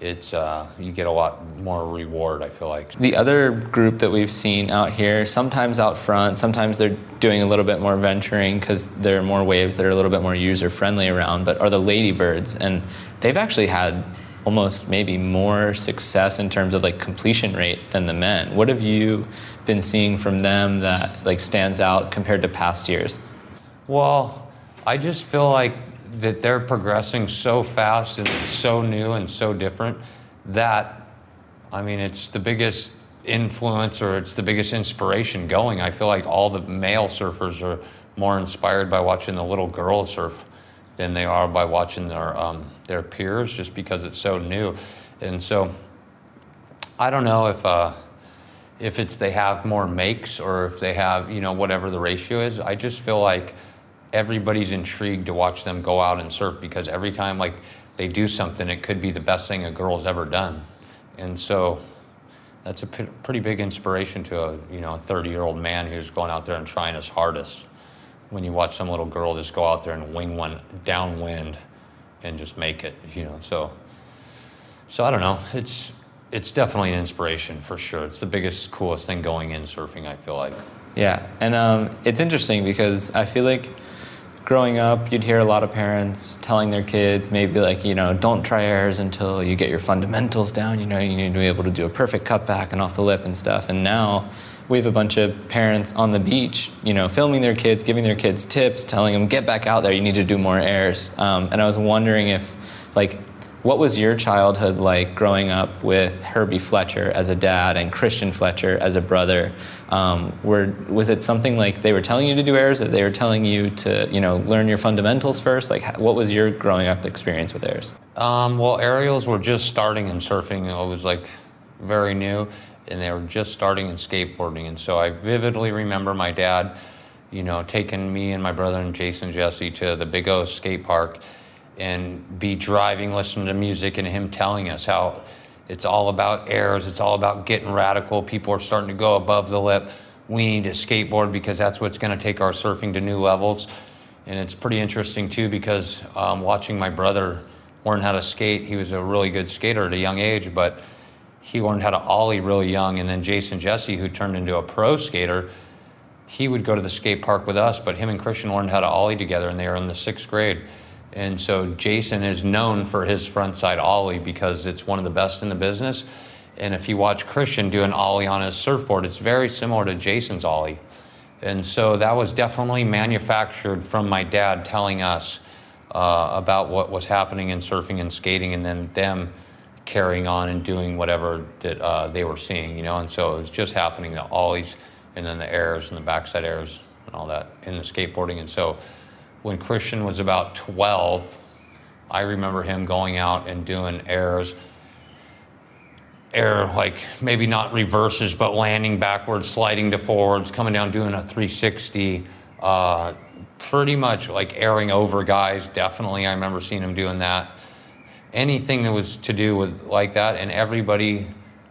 It's uh, you get a lot more reward. I feel like the other group that we've seen out here, sometimes out front, sometimes they're doing a little bit more venturing because there are more waves that are a little bit more user friendly around. But are the ladybirds, and they've actually had almost maybe more success in terms of like completion rate than the men. What have you been seeing from them that like stands out compared to past years? Well, I just feel like that they're progressing so fast and so new and so different that I mean it's the biggest influence or it's the biggest inspiration going. I feel like all the male surfers are more inspired by watching the little girls surf than they are by watching their um, their peers just because it's so new. And so I don't know if uh, if it's they have more makes or if they have you know whatever the ratio is. I just feel like everybody's intrigued to watch them go out and surf because every time like they do something, it could be the best thing a girl's ever done, and so that's a p- pretty big inspiration to a you know 30 year old man who's going out there and trying his hardest. When you watch some little girl just go out there and wing one downwind and just make it, you know, so so I don't know. It's it's definitely an inspiration for sure. It's the biggest, coolest thing going in surfing. I feel like. Yeah, and um, it's interesting because I feel like growing up, you'd hear a lot of parents telling their kids maybe like, you know, don't try airs until you get your fundamentals down. You know, you need to be able to do a perfect cutback and off the lip and stuff. And now we have a bunch of parents on the beach, you know, filming their kids, giving their kids tips, telling them, get back out there, you need to do more airs. Um, and I was wondering if, like, what was your childhood like growing up with Herbie Fletcher as a dad and Christian Fletcher as a brother? Um, were, was it something like they were telling you to do airs, or they were telling you to, you know, learn your fundamentals first? Like, what was your growing up experience with airs? Um, well, aerials were just starting in surfing. It was like very new, and they were just starting in skateboarding. And so I vividly remember my dad, you know, taking me and my brother and Jason Jessee to the Big O skate park and be driving, listening to music, and him telling us how it's all about airs, it's all about getting radical. People are starting to go above the lip. We need to skateboard because that's what's going to take our surfing to new levels. And it's pretty interesting too because um, watching my brother learn how to skate, he was a really good skater at a young age, but he learned how to ollie really young. And then Jason Jessee, who turned into a pro skater, he would go to the skate park with us, but him and Christian learned how to ollie together, and they were in the sixth grade. And so Jason is known for his frontside ollie because it's one of the best in the business. And if you watch Christian do an ollie on his surfboard, it's very similar to Jason's ollie. And so that was definitely manufactured from my dad telling us uh, about what was happening in surfing and skating, and then them carrying on and doing whatever that uh, they were seeing, you know. And so it was just happening the ollies, and then the airs and the backside airs and all that in the skateboarding. And so when Christian was about 12, I remember him going out and doing airs, air like maybe not reverses, but landing backwards, sliding to forwards, coming down, doing a 360. Uh, pretty much like airing over guys. Definitely, I remember seeing him doing that. Anything that was to do with like that, and everybody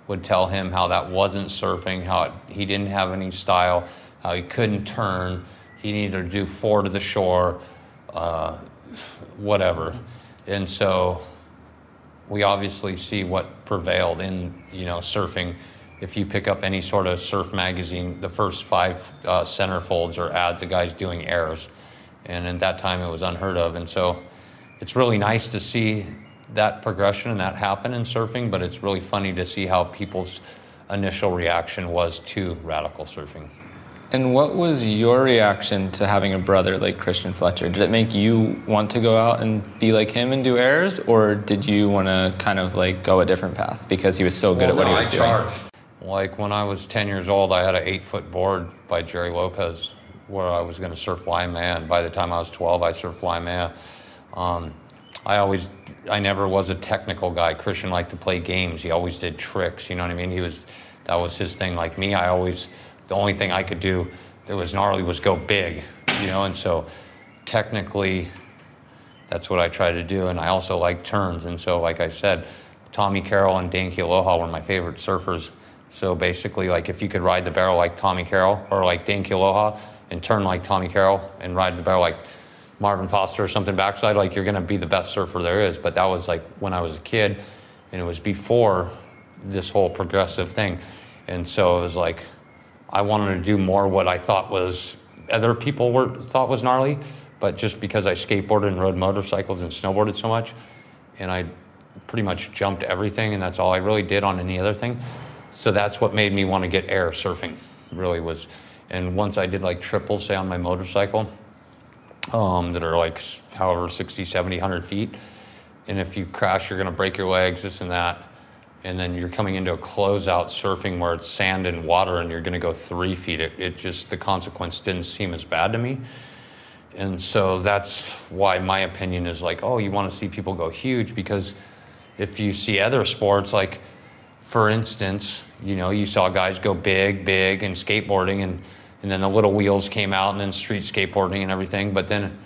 would tell him how that wasn't surfing, how it, he didn't have any style, how he couldn't turn he needed to do four to the shore, uh, whatever. And so we obviously see what prevailed in you know surfing. If you pick up any sort of surf magazine, the first five uh, centerfolds are ads of guys doing airs, and at that time it was unheard of. And so, it's really nice to see that progression and that happen in surfing. But it's really funny to see how people's initial reaction was to radical surfing. And what was your reaction to having a brother like Christian Fletcher? Did it make you want to go out and be like him and do airs, or did you want to kind of like go a different path because he was so good Well, at what no, he was I doing? charged. Like when I was 10 years old, I had an eight foot board by Gerry Lopez where I was going to surf Waimea. And by the time I was 12, I surfed Waimea. Um, I always, I never was a technical guy. Christian liked to play games. He always did tricks. You know what I mean? He was, that was his thing. Like me, I always, the only thing I could do that was gnarly was go big, you know? And so technically, that's what I try to do. And I also like turns. And so, like I said, Tommy Carroll and Dane Kealoha were my favorite surfers. So basically, like if you could ride the barrel like Tommy Carroll or like Dane Kealoha and turn like Tommy Carroll and ride the barrel like Marvin Foster or something backside, like you're gonna be the best surfer there is. But that was like when I was a kid, and it was before this whole progressive thing. And so it was like I wanted to do more what I thought was other people were thought was gnarly, but just because I skateboarded and rode motorcycles and snowboarded so much, and I pretty much jumped everything, and that's all I really did on any other thing. So that's what made me want to get air surfing. Really was, and once I did like triples, say on my motorcycle, um, that are like however 60, 70, 100 feet, and if you crash, you're gonna break your legs, this and that. And then you're coming into a closeout surfing where it's sand and water and you're going to go three feet. It, it just the consequence didn't seem as bad to me. And so that's why my opinion is like oh you want to see people go huge because if you see other sports like for instance you know you saw guys go big big and skateboarding and and then the little wheels came out and then street skateboarding and everything. But then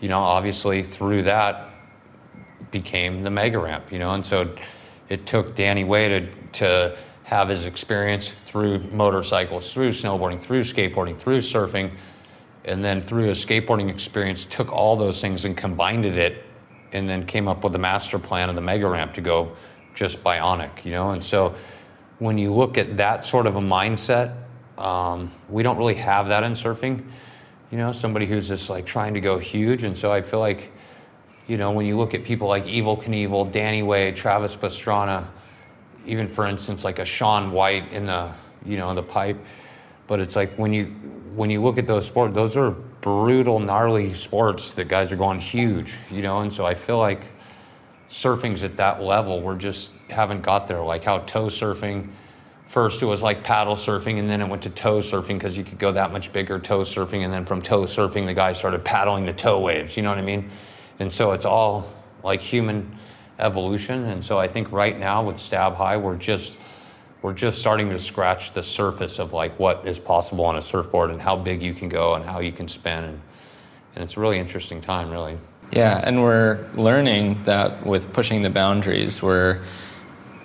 you know obviously through that became the mega ramp you know? And so it took Danny Way to, to have his experience through motorcycles, through snowboarding, through skateboarding, through surfing, and then through his skateboarding experience, took all those things and combined it, and then came up with the master plan of the mega ramp to go just bionic, you know. And so, when you look at that sort of a mindset, um, we don't really have that in surfing. You know, somebody who's just like trying to go huge, and so I feel like you know, when you look at people like Evel Knievel, Danny Way, Travis Pastrana, even for instance, like a Shaun White in the, you know, the pipe. But it's like when you when you look at those sports, those are brutal, gnarly sports that guys are going huge, you know. And so I feel like surfing's at that level. We're just haven't got there. Like how toe surfing, first it was like paddle surfing, and then it went to toe surfing because you could go that much bigger toe surfing, and then from toe surfing, the guys started paddling the toe waves. You know what I mean? And so it's all like human evolution. And so I think right now with Stab High, we're just we're just starting to scratch the surface of like what is possible on a surfboard and how big you can go and how you can spin and, and it's a really interesting time really. Yeah, and we're learning that with pushing the boundaries, we're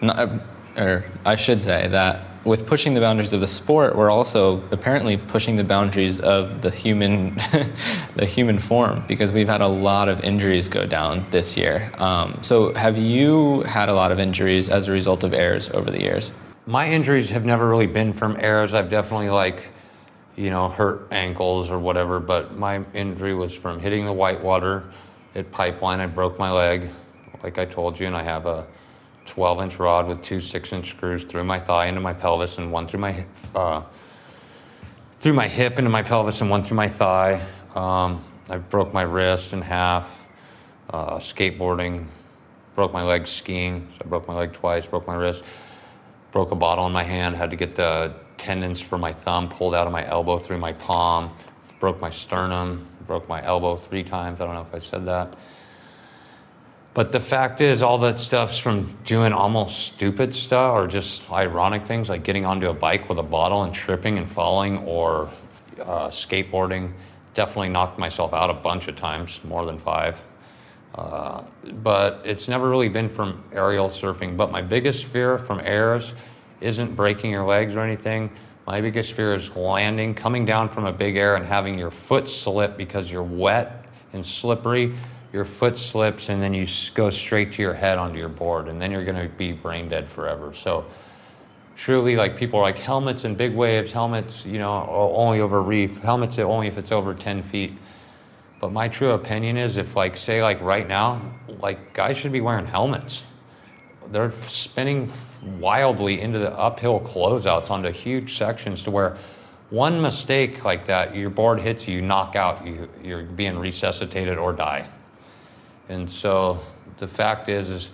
not, or I should say that with pushing the boundaries of the sport, we're also apparently pushing the boundaries of the human, <laughs> the human form, because we've had a lot of injuries go down this year. Um, so, have you had a lot of injuries as a result of errors over the years? My injuries have never really been from errors. I've definitely like, you know, hurt ankles or whatever, but my injury was from hitting the whitewater at Pipeline. I broke my leg, like I told you, and I have a 12 inch rod with two six inch screws through my thigh into my pelvis and one through my hip, uh, through my hip into my pelvis and one through my thigh. Um, I broke my wrist in half, uh, skateboarding, broke my leg skiing. So I broke my leg twice, broke my wrist, broke a bottle in my hand, had to get the tendons for my thumb pulled out of my elbow through my palm, broke my sternum, broke my elbow three times. I don't know if I said that. But the fact is, all that stuff's from doing almost stupid stuff or just ironic things like getting onto a bike with a bottle and tripping and falling or uh, skateboarding. Definitely knocked myself out a bunch of times, more than five. Uh, but it's never really been from aerial surfing. But my biggest fear from airs isn't breaking your legs or anything. My biggest fear is landing, coming down from a big air and having your foot slip because you're wet and slippery your foot slips, and then you go straight to your head onto your board, and then you're going to be brain dead forever. So, truly, like people are like helmets and big waves, helmets, you know, only over reef, helmets only if it's over 10 feet. But my true opinion is if, like, say, like right now, like guys should be wearing helmets. They're spinning wildly into the uphill closeouts onto huge sections to where one mistake like that, your board hits you, knock out, you, you're being resuscitated or die. And so the fact is, is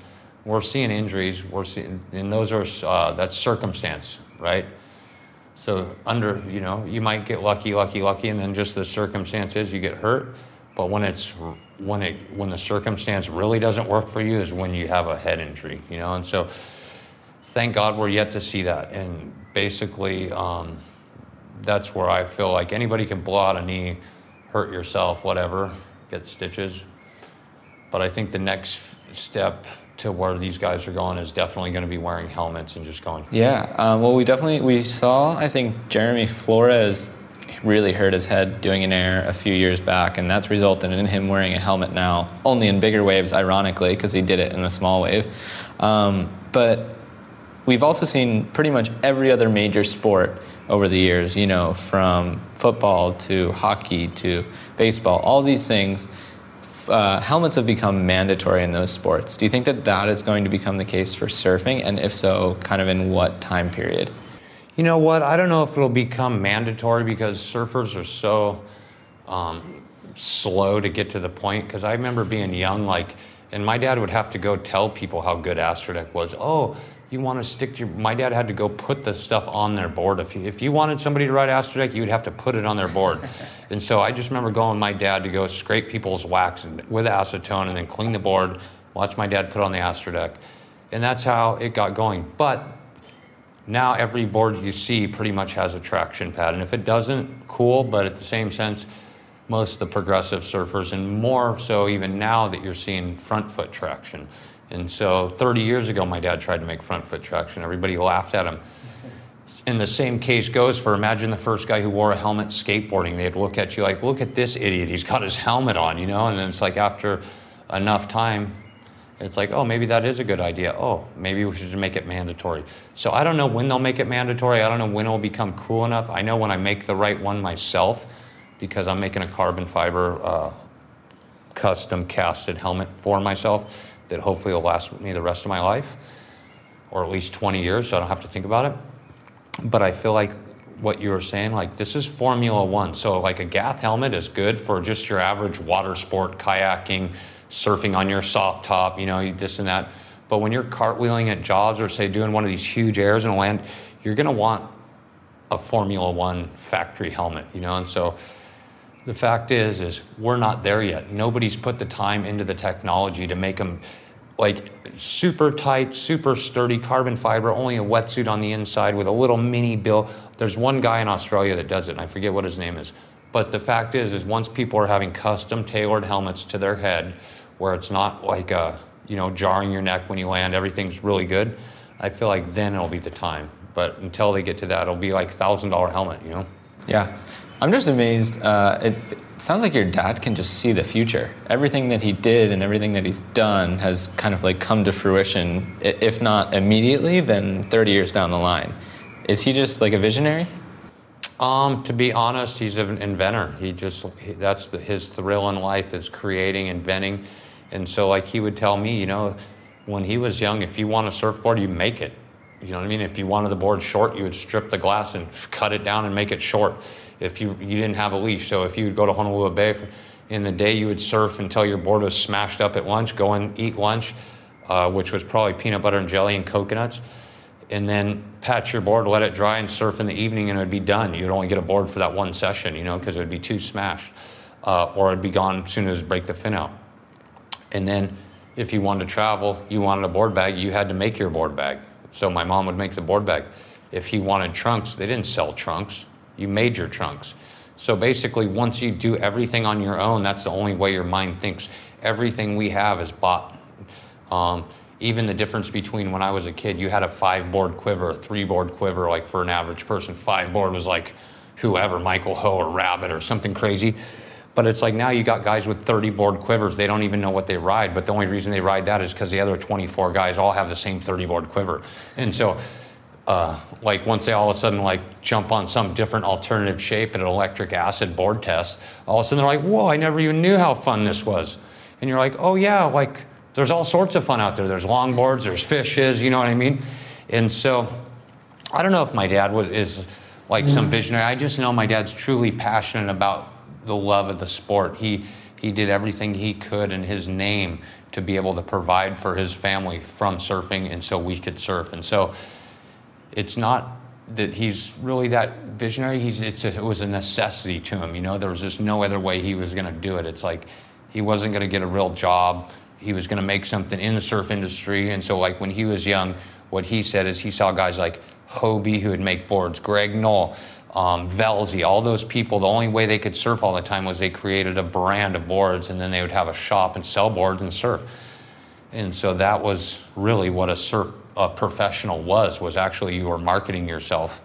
we're seeing injuries. We're seeing, and those are uh, that's circumstance, right? So under, you know, you might get lucky, lucky, lucky, and then just the circumstances you get hurt. But when it's when it when the circumstance really doesn't work for you is when you have a head injury, you know. And so, thank God we're yet to see that. And basically, um, that's where I feel like anybody can blow out a knee, hurt yourself, whatever, get stitches. But I think the next step to where these guys are going is definitely going to be wearing helmets and just going. Yeah, um, well, we definitely we saw. I think Jeremy Flores really hurt his head doing an air a few years back, and that's resulted in him wearing a helmet now, only in bigger waves, ironically, because he did it in a small wave. Um, but we've also seen pretty much every other major sport over the years. You know, from football to hockey to baseball, all these things. Uh, helmets have become mandatory in those sports. Do you think that that is going to become the case for surfing? And if so, kind of in what time period? You know what? I don't know if it'll become mandatory because surfers are so um, slow to get to the point. Because I remember being young, like, and my dad would have to go tell people how good Astrodeck was. Oh, you want to stick to your. My dad had to go put the stuff on their board. If you, if you wanted somebody to ride Astrodeck, you would have to put it on their board. <laughs> and so I just remember going with my dad to go scrape people's wax and- with acetone and then clean the board, watch my dad put on the Astrodeck. And that's how it got going. But now every board you see pretty much has a traction pad. And if it doesn't, cool, but at the same sense, most of the progressive surfers, and more so even now that you're seeing front foot traction. And so 30 years ago, my dad tried to make front foot traction. Everybody laughed at him. And the same case goes for imagine the first guy who wore a helmet skateboarding. They'd look at you like, look at this idiot. He's got his helmet on, you know? And then it's like after enough time, it's like, oh, maybe that is a good idea. Oh, maybe we should make it mandatory. So I don't know when they'll make it mandatory. I don't know when it'll become cool enough. I know when I make the right one myself, because I'm making a carbon fiber uh, custom casted helmet for myself that hopefully will last me the rest of my life, or at least 20 years, so I don't have to think about it. But I feel like what you were saying, like this is Formula One. So like a Gath helmet is good for just your average water sport, kayaking, surfing on your soft top, you know, this and that. But when you're cartwheeling at Jaws or say doing one of these huge airs in a land, you're gonna want a Formula One factory helmet, you know, and so the fact is, is we're not there yet. Nobody's put the time into the technology to make them like super tight, super sturdy carbon fiber, only a wetsuit on the inside with a little mini bill. There's one guy in Australia that does it, and I forget what his name is. But the fact is, is once people are having custom tailored helmets to their head, where it's not like a, you know, jarring your neck when you land, everything's really good. I feel like then it'll be the time. But until they get to that, it'll be like thousand dollar helmet, you know. Yeah, I'm just amazed. Uh, it, it sounds like your dad can just see the future. Everything that he did and everything that he's done has kind of like come to fruition. If not immediately, then 30 years down the line. Is he just like a visionary? Um, to be honest, he's an inventor. He just he, that's the, his thrill in life is creating, inventing, and so like he would tell me, you know, when he was young, if you want a surfboard, you make it. You know what I mean? If you wanted the board short, you would strip the glass and cut it down and make it short. If you you didn't have a leash, so if you would go to Honolulu Bay in the day, you would surf until your board was smashed up at lunch. Go and eat lunch, uh, which was probably peanut butter and jelly and coconuts and then patch your board, let it dry, and surf in the evening, and it would be done. You'd only get a board for that one session, you know, because it would be too smashed, uh, or it'd be gone as soon as break the fin out. And then, if you wanted to travel, you wanted a board bag, you had to make your board bag. So my mom would make the board bag. If he wanted trunks, they didn't sell trunks. You made your trunks. So basically, once you do everything on your own, that's the only way your mind thinks. Everything we have is bought. Um, even the difference between when I was a kid, you had a five board quiver, a three board quiver, like for an average person, five board was like whoever, Michael Ho or Rabbit or something crazy. But it's like now you got guys with 30 board quivers. They don't even know what they ride, but the only reason they ride that is because the other 24 guys all have the same 30 board quiver. And so, uh, like once they all of a sudden like jump on some different alternative shape at an electric acid board test, all of a sudden they're like, "Whoa! I never even knew how fun this was." And you're like, "Oh yeah, like there's all sorts of fun out there. There's longboards, there's fishes, you know what I mean?" And so, I don't know if my dad was is like some visionary. I just know my dad's truly passionate about the love of the sport. He he did everything he could in his name to be able to provide for his family from surfing, and so we could surf. And so it's not that he's really that visionary. He's it's a, it was a necessity to him. You know, there was just no other way he was going to do it. It's like he wasn't going to get a real job. He was going to make something in the surf industry. And so, like when he was young, what he said is he saw guys like Hobie who would make boards, Greg Noll, um, Velzy, all those people. The only way they could surf all the time was they created a brand of boards, and then they would have a shop and sell boards and surf. And so that was really what a surf a professional was was actually you were marketing yourself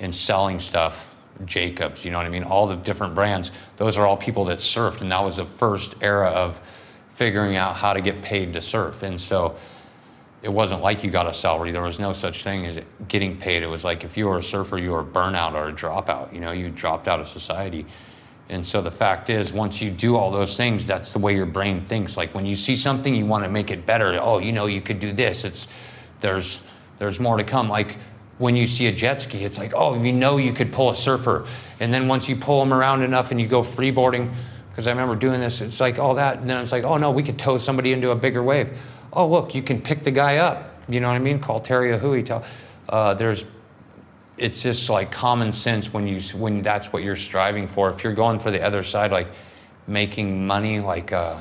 and selling stuff. Jacobs, you know what I mean? All the different brands. Those are all people that surfed, and that was the first era of figuring out how to get paid to surf. And so it wasn't like you got a salary. There was no such thing as getting paid. It was like if you were a surfer, you were a burnout or a dropout. You know, you dropped out of society. And so the fact is, once you do all those things, that's the way your brain thinks. Like when you see something, you want to make it better. Oh, you know, you could do this. It's there's there's more to come. Like when you see a jet ski, it's like, oh, you know, you could pull a surfer. And then once you pull them around enough and you go freeboarding, because I remember doing this, it's like all that. And then it's like, oh no, we could tow somebody into a bigger wave. Oh look, you can pick the guy up. You know what I mean? Call Terry a hui. Tell. Uh, there's it's just like common sense when you when that's what you're striving for. If you're going for the other side, like making money, like uh,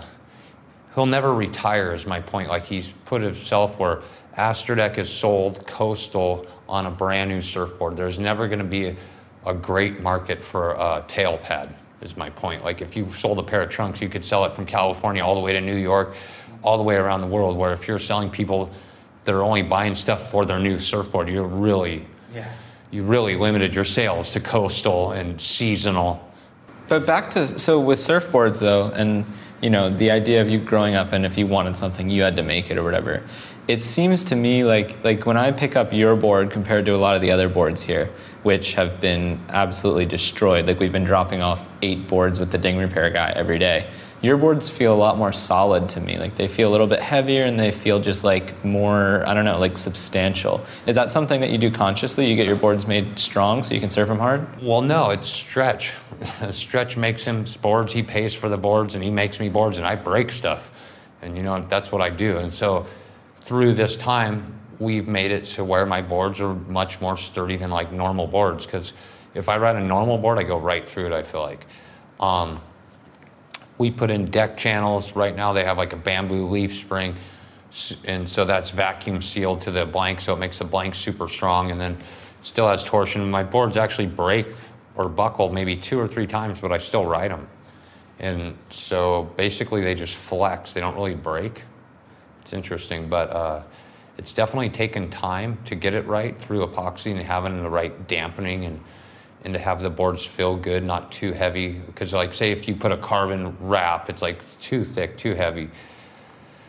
he'll never retire. Is my point. Like he's put himself where Astrodeck is sold coastal on a brand new surfboard. There's never going to be a, a, great market for a tail pad. Is my point. Like if you sold a pair of trunks, you could sell it from California all the way to New York, all the way around the world. Where if you're selling people that are only buying stuff for their new surfboard, you're really yeah you really limited your sales to coastal and seasonal. But back to so with surfboards though, and you know the idea of you growing up and if you wanted something you had to make it or whatever. It seems to me like like when I pick up your board compared to a lot of the other boards here, which have been absolutely destroyed. Like we've been dropping off eight boards with the ding repair guy every day your boards feel a lot more solid to me. Like they feel a little bit heavier and they feel just like more, I don't know, like substantial. Is that something that you do consciously? You get your boards made strong so you can serve them hard? Well, no, it's Stretch. <laughs> Stretch makes him boards, he pays for the boards, and he makes me boards, and I break stuff. And you know, that's what I do. And so through this time, we've made it to where my boards are much more sturdy than like normal boards. Because if I ride a normal board, I go right through it, I feel like. Um, we put in deck channels. Right now they have like a bamboo leaf spring. And so that's vacuum sealed to the blank, so it makes the blank super strong and then still has torsion. My boards actually break or buckle maybe two or three times, but I still ride them. And so basically they just flex, they don't really break. It's interesting, but uh, it's definitely taken time to get it right through epoxy and having the right dampening and and to have the boards feel good, not too heavy. Because, like, say if you put a carbon wrap, it's like too thick, too heavy.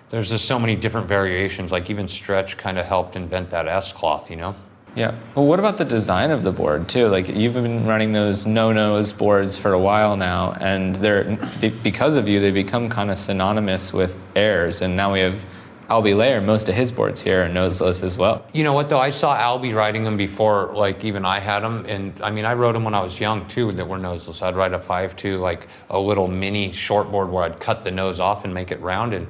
There's just so many different variations. Like, even Stretch kind of helped invent that S cloth, you know? Yeah. Well, what about the design of the board too? Like you've been running those no-nose boards for a while now, and they're they, because of you, they become kind of synonymous with airs, and now we have Albie Layer, most of his boards here are noseless as well. You know what though? I saw Albie riding them before, like even I had them, and I mean I rode them when I was young too that were noseless. I'd ride a five two, like a little mini shortboard where I'd cut the nose off and make it round. And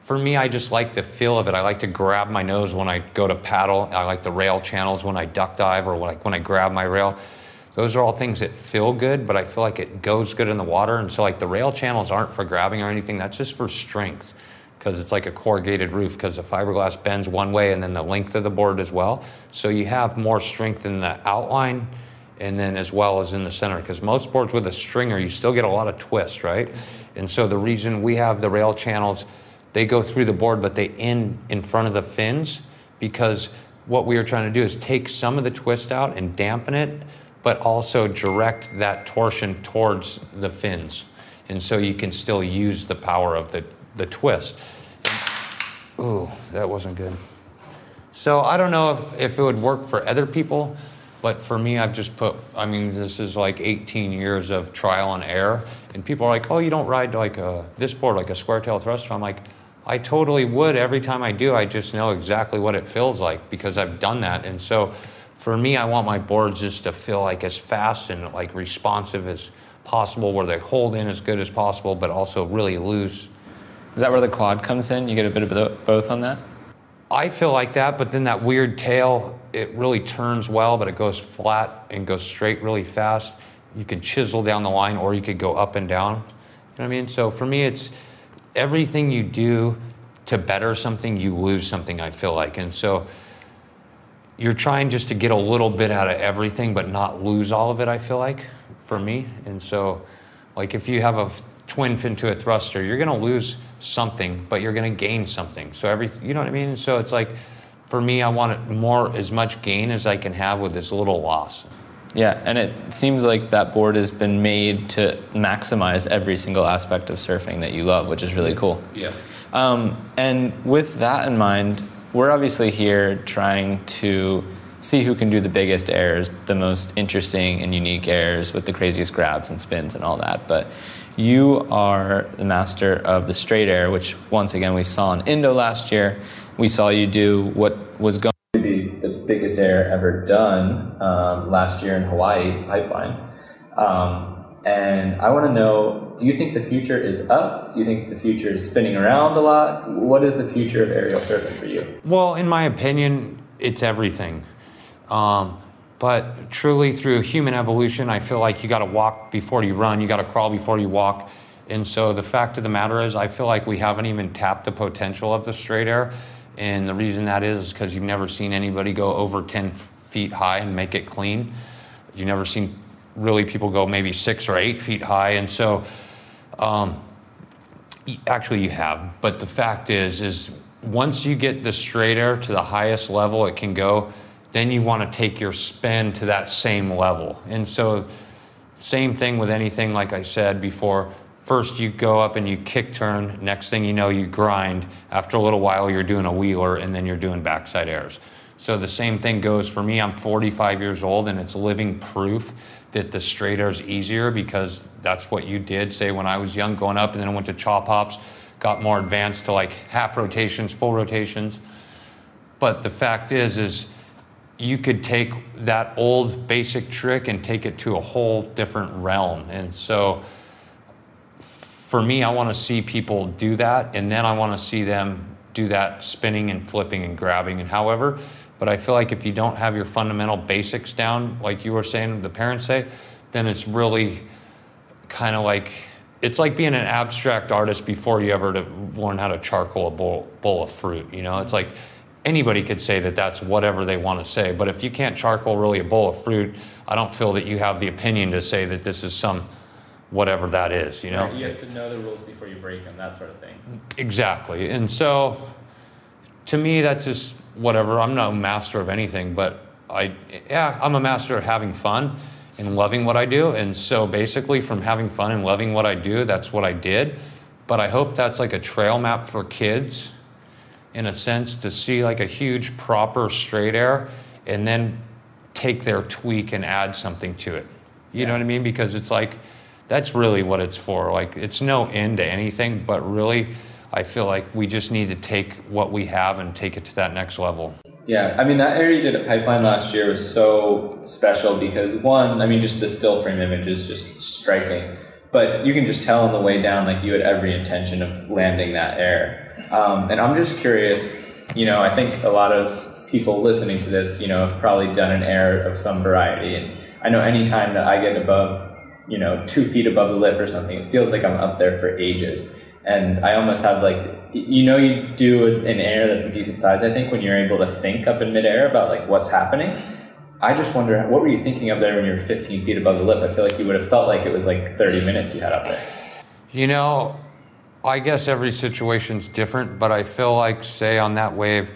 for me, I just like the feel of it. I like to grab my nose when I go to paddle. I like the rail channels when I duck dive or like when I grab my rail. Those are all things that feel good, but I feel like it goes good in the water. And so like the rail channels aren't for grabbing or anything. That's just for strength because it's like a corrugated roof because the fiberglass bends one way and then the length of the board as well. So you have more strength in the outline and then as well as in the center because most boards with a stringer you still get a lot of twist, right? And so the reason we have the rail channels, they go through the board but they end in front of the fins because what we are trying to do is take some of the twist out and dampen it but also direct that torsion towards the fins. and so you can still use the power of the the twist. Ooh, that wasn't good. So I don't know if, if it would work for other people, but for me, I've just put, I mean, this is like 18 years of trial and error. And people are like, oh, you don't ride like a, this board, like a square tail thruster. I'm like, I totally would. Every time I do, I just know exactly what it feels like because I've done that. And so for me, I want my boards just to feel like as fast and like responsive as possible, where they hold in as good as possible, but also really loose. Is that where the quad comes in? You get a bit of both on that? I feel like that, but then that weird tail, it really turns well, but it goes flat and goes straight really fast. You can chisel down the line or you could go up and down. You know what I mean? So for me, it's everything you do to better something, you lose something, I feel like. And so you're trying just to get a little bit out of everything, but not lose all of it, I feel like, for me. And so, like, if you have a twin fin to a thruster, you're going to lose something, but you're going to gain something. So every, you know what I mean? So it's like, for me, I want it more as much gain as I can have with this little loss. Yeah, and it seems like that board has been made to maximize every single aspect of surfing that you love, which is really cool. Yeah. Um, and with that in mind, we're obviously here trying to see who can do the biggest airs, the most interesting and unique airs with the craziest grabs and spins and all that. But you are the master of the straight air, which once again we saw in Indo last year. We saw you do what was going to be the biggest air ever done um, last year in Hawaii pipeline. Um, and I want to know do you think the future is up? Do you think the future is spinning around a lot? What is the future of aerial surfing for you? Well, in my opinion, it's everything. Um, but truly, through human evolution, I feel like you got to walk before you run, you got to crawl before you walk. And so the fact of the matter is, I feel like we haven't even tapped the potential of the straight air. And the reason that is because you've never seen anybody go over 10 feet high and make it clean. You've never seen really people go maybe six or eight feet high. And so, um, actually, you have. But the fact is, is once you get the straight air to the highest level it can go, then you want to take your spin to that same level. And so, same thing with anything, like I said before. First, you go up and you kick turn. Next thing you know, you grind. After a little while, you're doing a wheeler and then you're doing backside airs. So, the same thing goes for me. I'm 45 years old and it's living proof that the straight air is easier because that's what you did, say, when I was young, going up and then I went to chop hops, got more advanced to like half rotations, full rotations. But the fact is, is you could take that old basic trick and take it to a whole different realm. And so for me, I want to see people do that, and then I want to see them do that spinning and flipping and grabbing and however. But I feel like if you don't have your fundamental basics down, like you were saying, the parents say, then it's really kind of like it's like being an abstract artist before you ever to learn how to charcoal a bowl, bowl of fruit. You know, it's like anybody could say that that's whatever they want to say. But if you can't charcoal really a bowl of fruit, I don't feel that you have the opinion to say that this is some whatever that is, you know? You have to know the rules before you break them, that sort of thing. Exactly. And so to me, that's just whatever. I'm no master of anything, but I, yeah, I'm a master of having fun and loving what I do. And so basically, from having fun and loving what I do, that's what I did. But I hope that's like a trail map for kids in a sense to see like a huge proper straight air and then take their tweak and add something to it. You yeah. know what I mean? Because it's like that's really what it's for. Like it's no end to anything, but really I feel like we just need to take what we have and take it to that next level. Yeah, I mean that area you did at Pipeline last year was so special because one, I mean just the still frame image is just striking. But you can just tell on the way down like you had every intention of landing that air um, and I'm just curious, you know, I think a lot of people listening to this, you know, have probably done an air of some variety. And I know anytime that I get above, you know, two feet above the lip or something, it feels like I'm up there for ages. And I almost have like, you know, you do an air that's a decent size, I think, when you're able to think up in midair about like what's happening. I just wonder, what were you thinking up there when you were 15 feet above the lip? I feel like you would have felt like it was like 30 minutes you had up there. You know, I guess every situation's different, but I feel like, say, on that wave,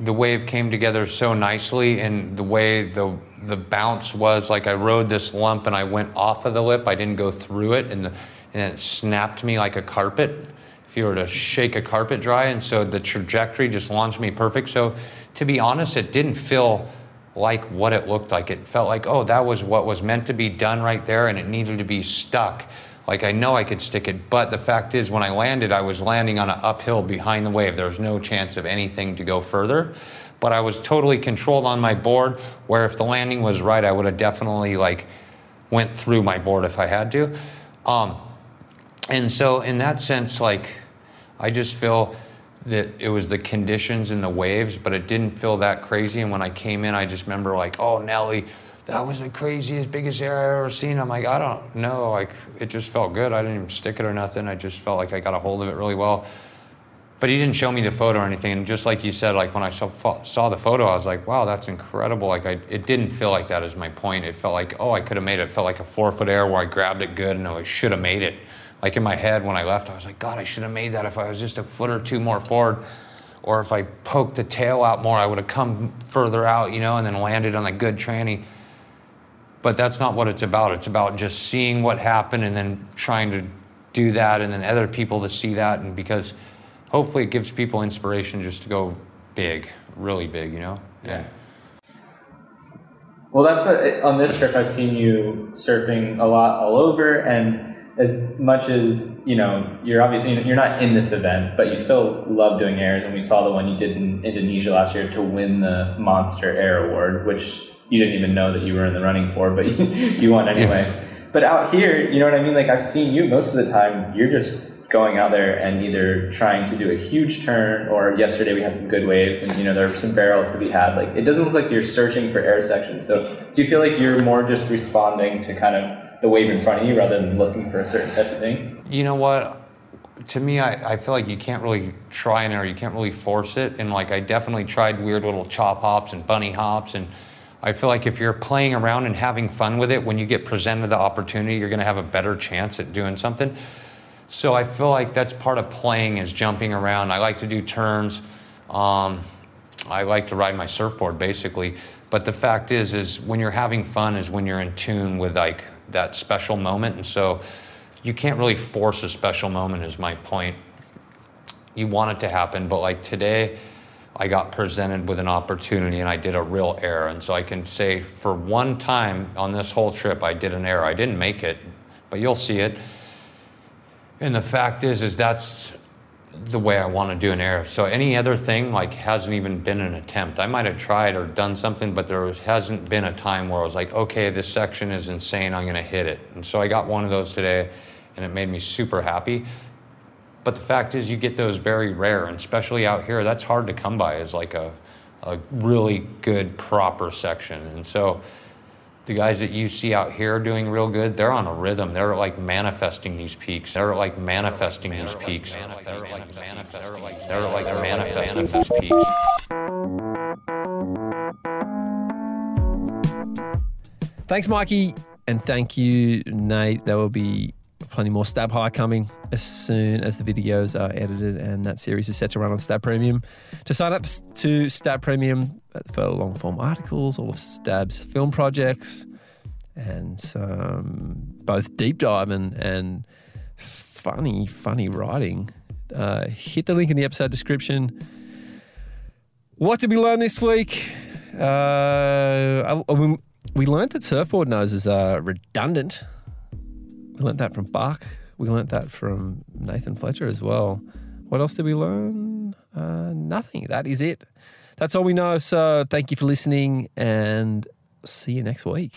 the wave came together so nicely, and the way the the bounce was, like I rode this lump and I went off of the lip. I didn't go through it, and the and it snapped me like a carpet. If you were to shake a carpet dry, and so the trajectory just launched me perfect. So, to be honest, it didn't feel like what it looked like. It felt like, oh, that was what was meant to be done right there, and it needed to be stuck. Like I know I could stick it, but the fact is, when I landed, I was landing on an uphill behind the wave. There was no chance of anything to go further but I was totally controlled on my board. Where if the landing was right, I would have definitely like went through my board if I had to. Um, and so in that sense, like I just feel that it was the conditions and the waves, but it didn't feel that crazy. And when I came in, I just remember like, oh Nelly, that was the craziest, biggest air I've ever seen. I'm like, I don't know, like it just felt good. I didn't even stick it or nothing. I just felt like I got a hold of it really well but he didn't show me the photo or anything. And just like you said, like when I saw, saw the photo, I was like, wow, that's incredible. Like I, it didn't feel like that is my point. It felt like, oh, I could have made it. It felt like a four foot air where I grabbed it good and I should have made it. Like in my head when I left, I was like, God, I should have made that if I was just a foot or two more forward. Or if I poked the tail out more, I would have come further out, you know, and then landed on a good tranny. But that's not what it's about. It's about just seeing what happened and then trying to do that and then other people to see that. And because hopefully it gives people inspiration just to go big, really big, you know? Yeah. Well, that's what on this trip I've seen you surfing a lot all over, and as much as you know, you're obviously you're not in this event, but you still love doing airs. And we saw the one you did in Indonesia last year to win the Monster Air Award, which you didn't even know that you were in the running for, but <laughs> you won anyway. Yeah. But out here, you know what I mean? Like I've seen you most of the time, you're just going out there and either trying to do a huge turn or yesterday we had some good waves and you know there are some barrels to be had like it doesn't look like you're searching for air sections so do you feel like you're more just responding to kind of the wave in front of you rather than looking for a certain type of thing you know what to me I, I feel like you can't really try an or you can't really force it and like i definitely tried weird little chop hops and bunny hops and I feel like if you're playing around and having fun with it, when you get presented the opportunity, you're going to have a better chance at doing something. So I feel like that's part of playing is jumping around. I like to do turns. Um, I like to ride my surfboard basically. But the fact is, is when you're having fun is when you're in tune with like that special moment. And so you can't really force a special moment is my point. You want it to happen, but like today, I got presented with an opportunity and I did a real air. And so I can say for one time on this whole trip, I did an air. I didn't make it, but you'll see it. And the fact is, is that's the way I want to do an air. So any other thing like hasn't even been an attempt. I might have tried or done something, but there was, hasn't been a time where I was like, okay, this section is insane. I'm going to hit it. And so I got one of those today, and it made me super happy. But the fact is, you get those very rare, and especially out here, that's hard to come by. Is like a a really good proper section, and so the guys that you see out here doing real good, they're on a rhythm. They're like manifesting these peaks. They're like manifesting these peaks. They're like manifesting these peaks. Thanks, Mikey. And thank you, Nate. That will be plenty more Stab High coming as soon as the videos are edited, and that series is set to run on Stab Premium. To sign up to Stab Premium for long form articles, all of Stab's film projects, and some both deep dive and, and funny, funny writing, uh, hit the link in the episode description. What did we learn this week? Uh, we learned that surfboard noses are redundant we learnt that from Bach. We learnt that from Nathan Fletcher as well. What else did we learn? Uh, nothing. That is it. That's all we know. So thank you for listening and see you next week.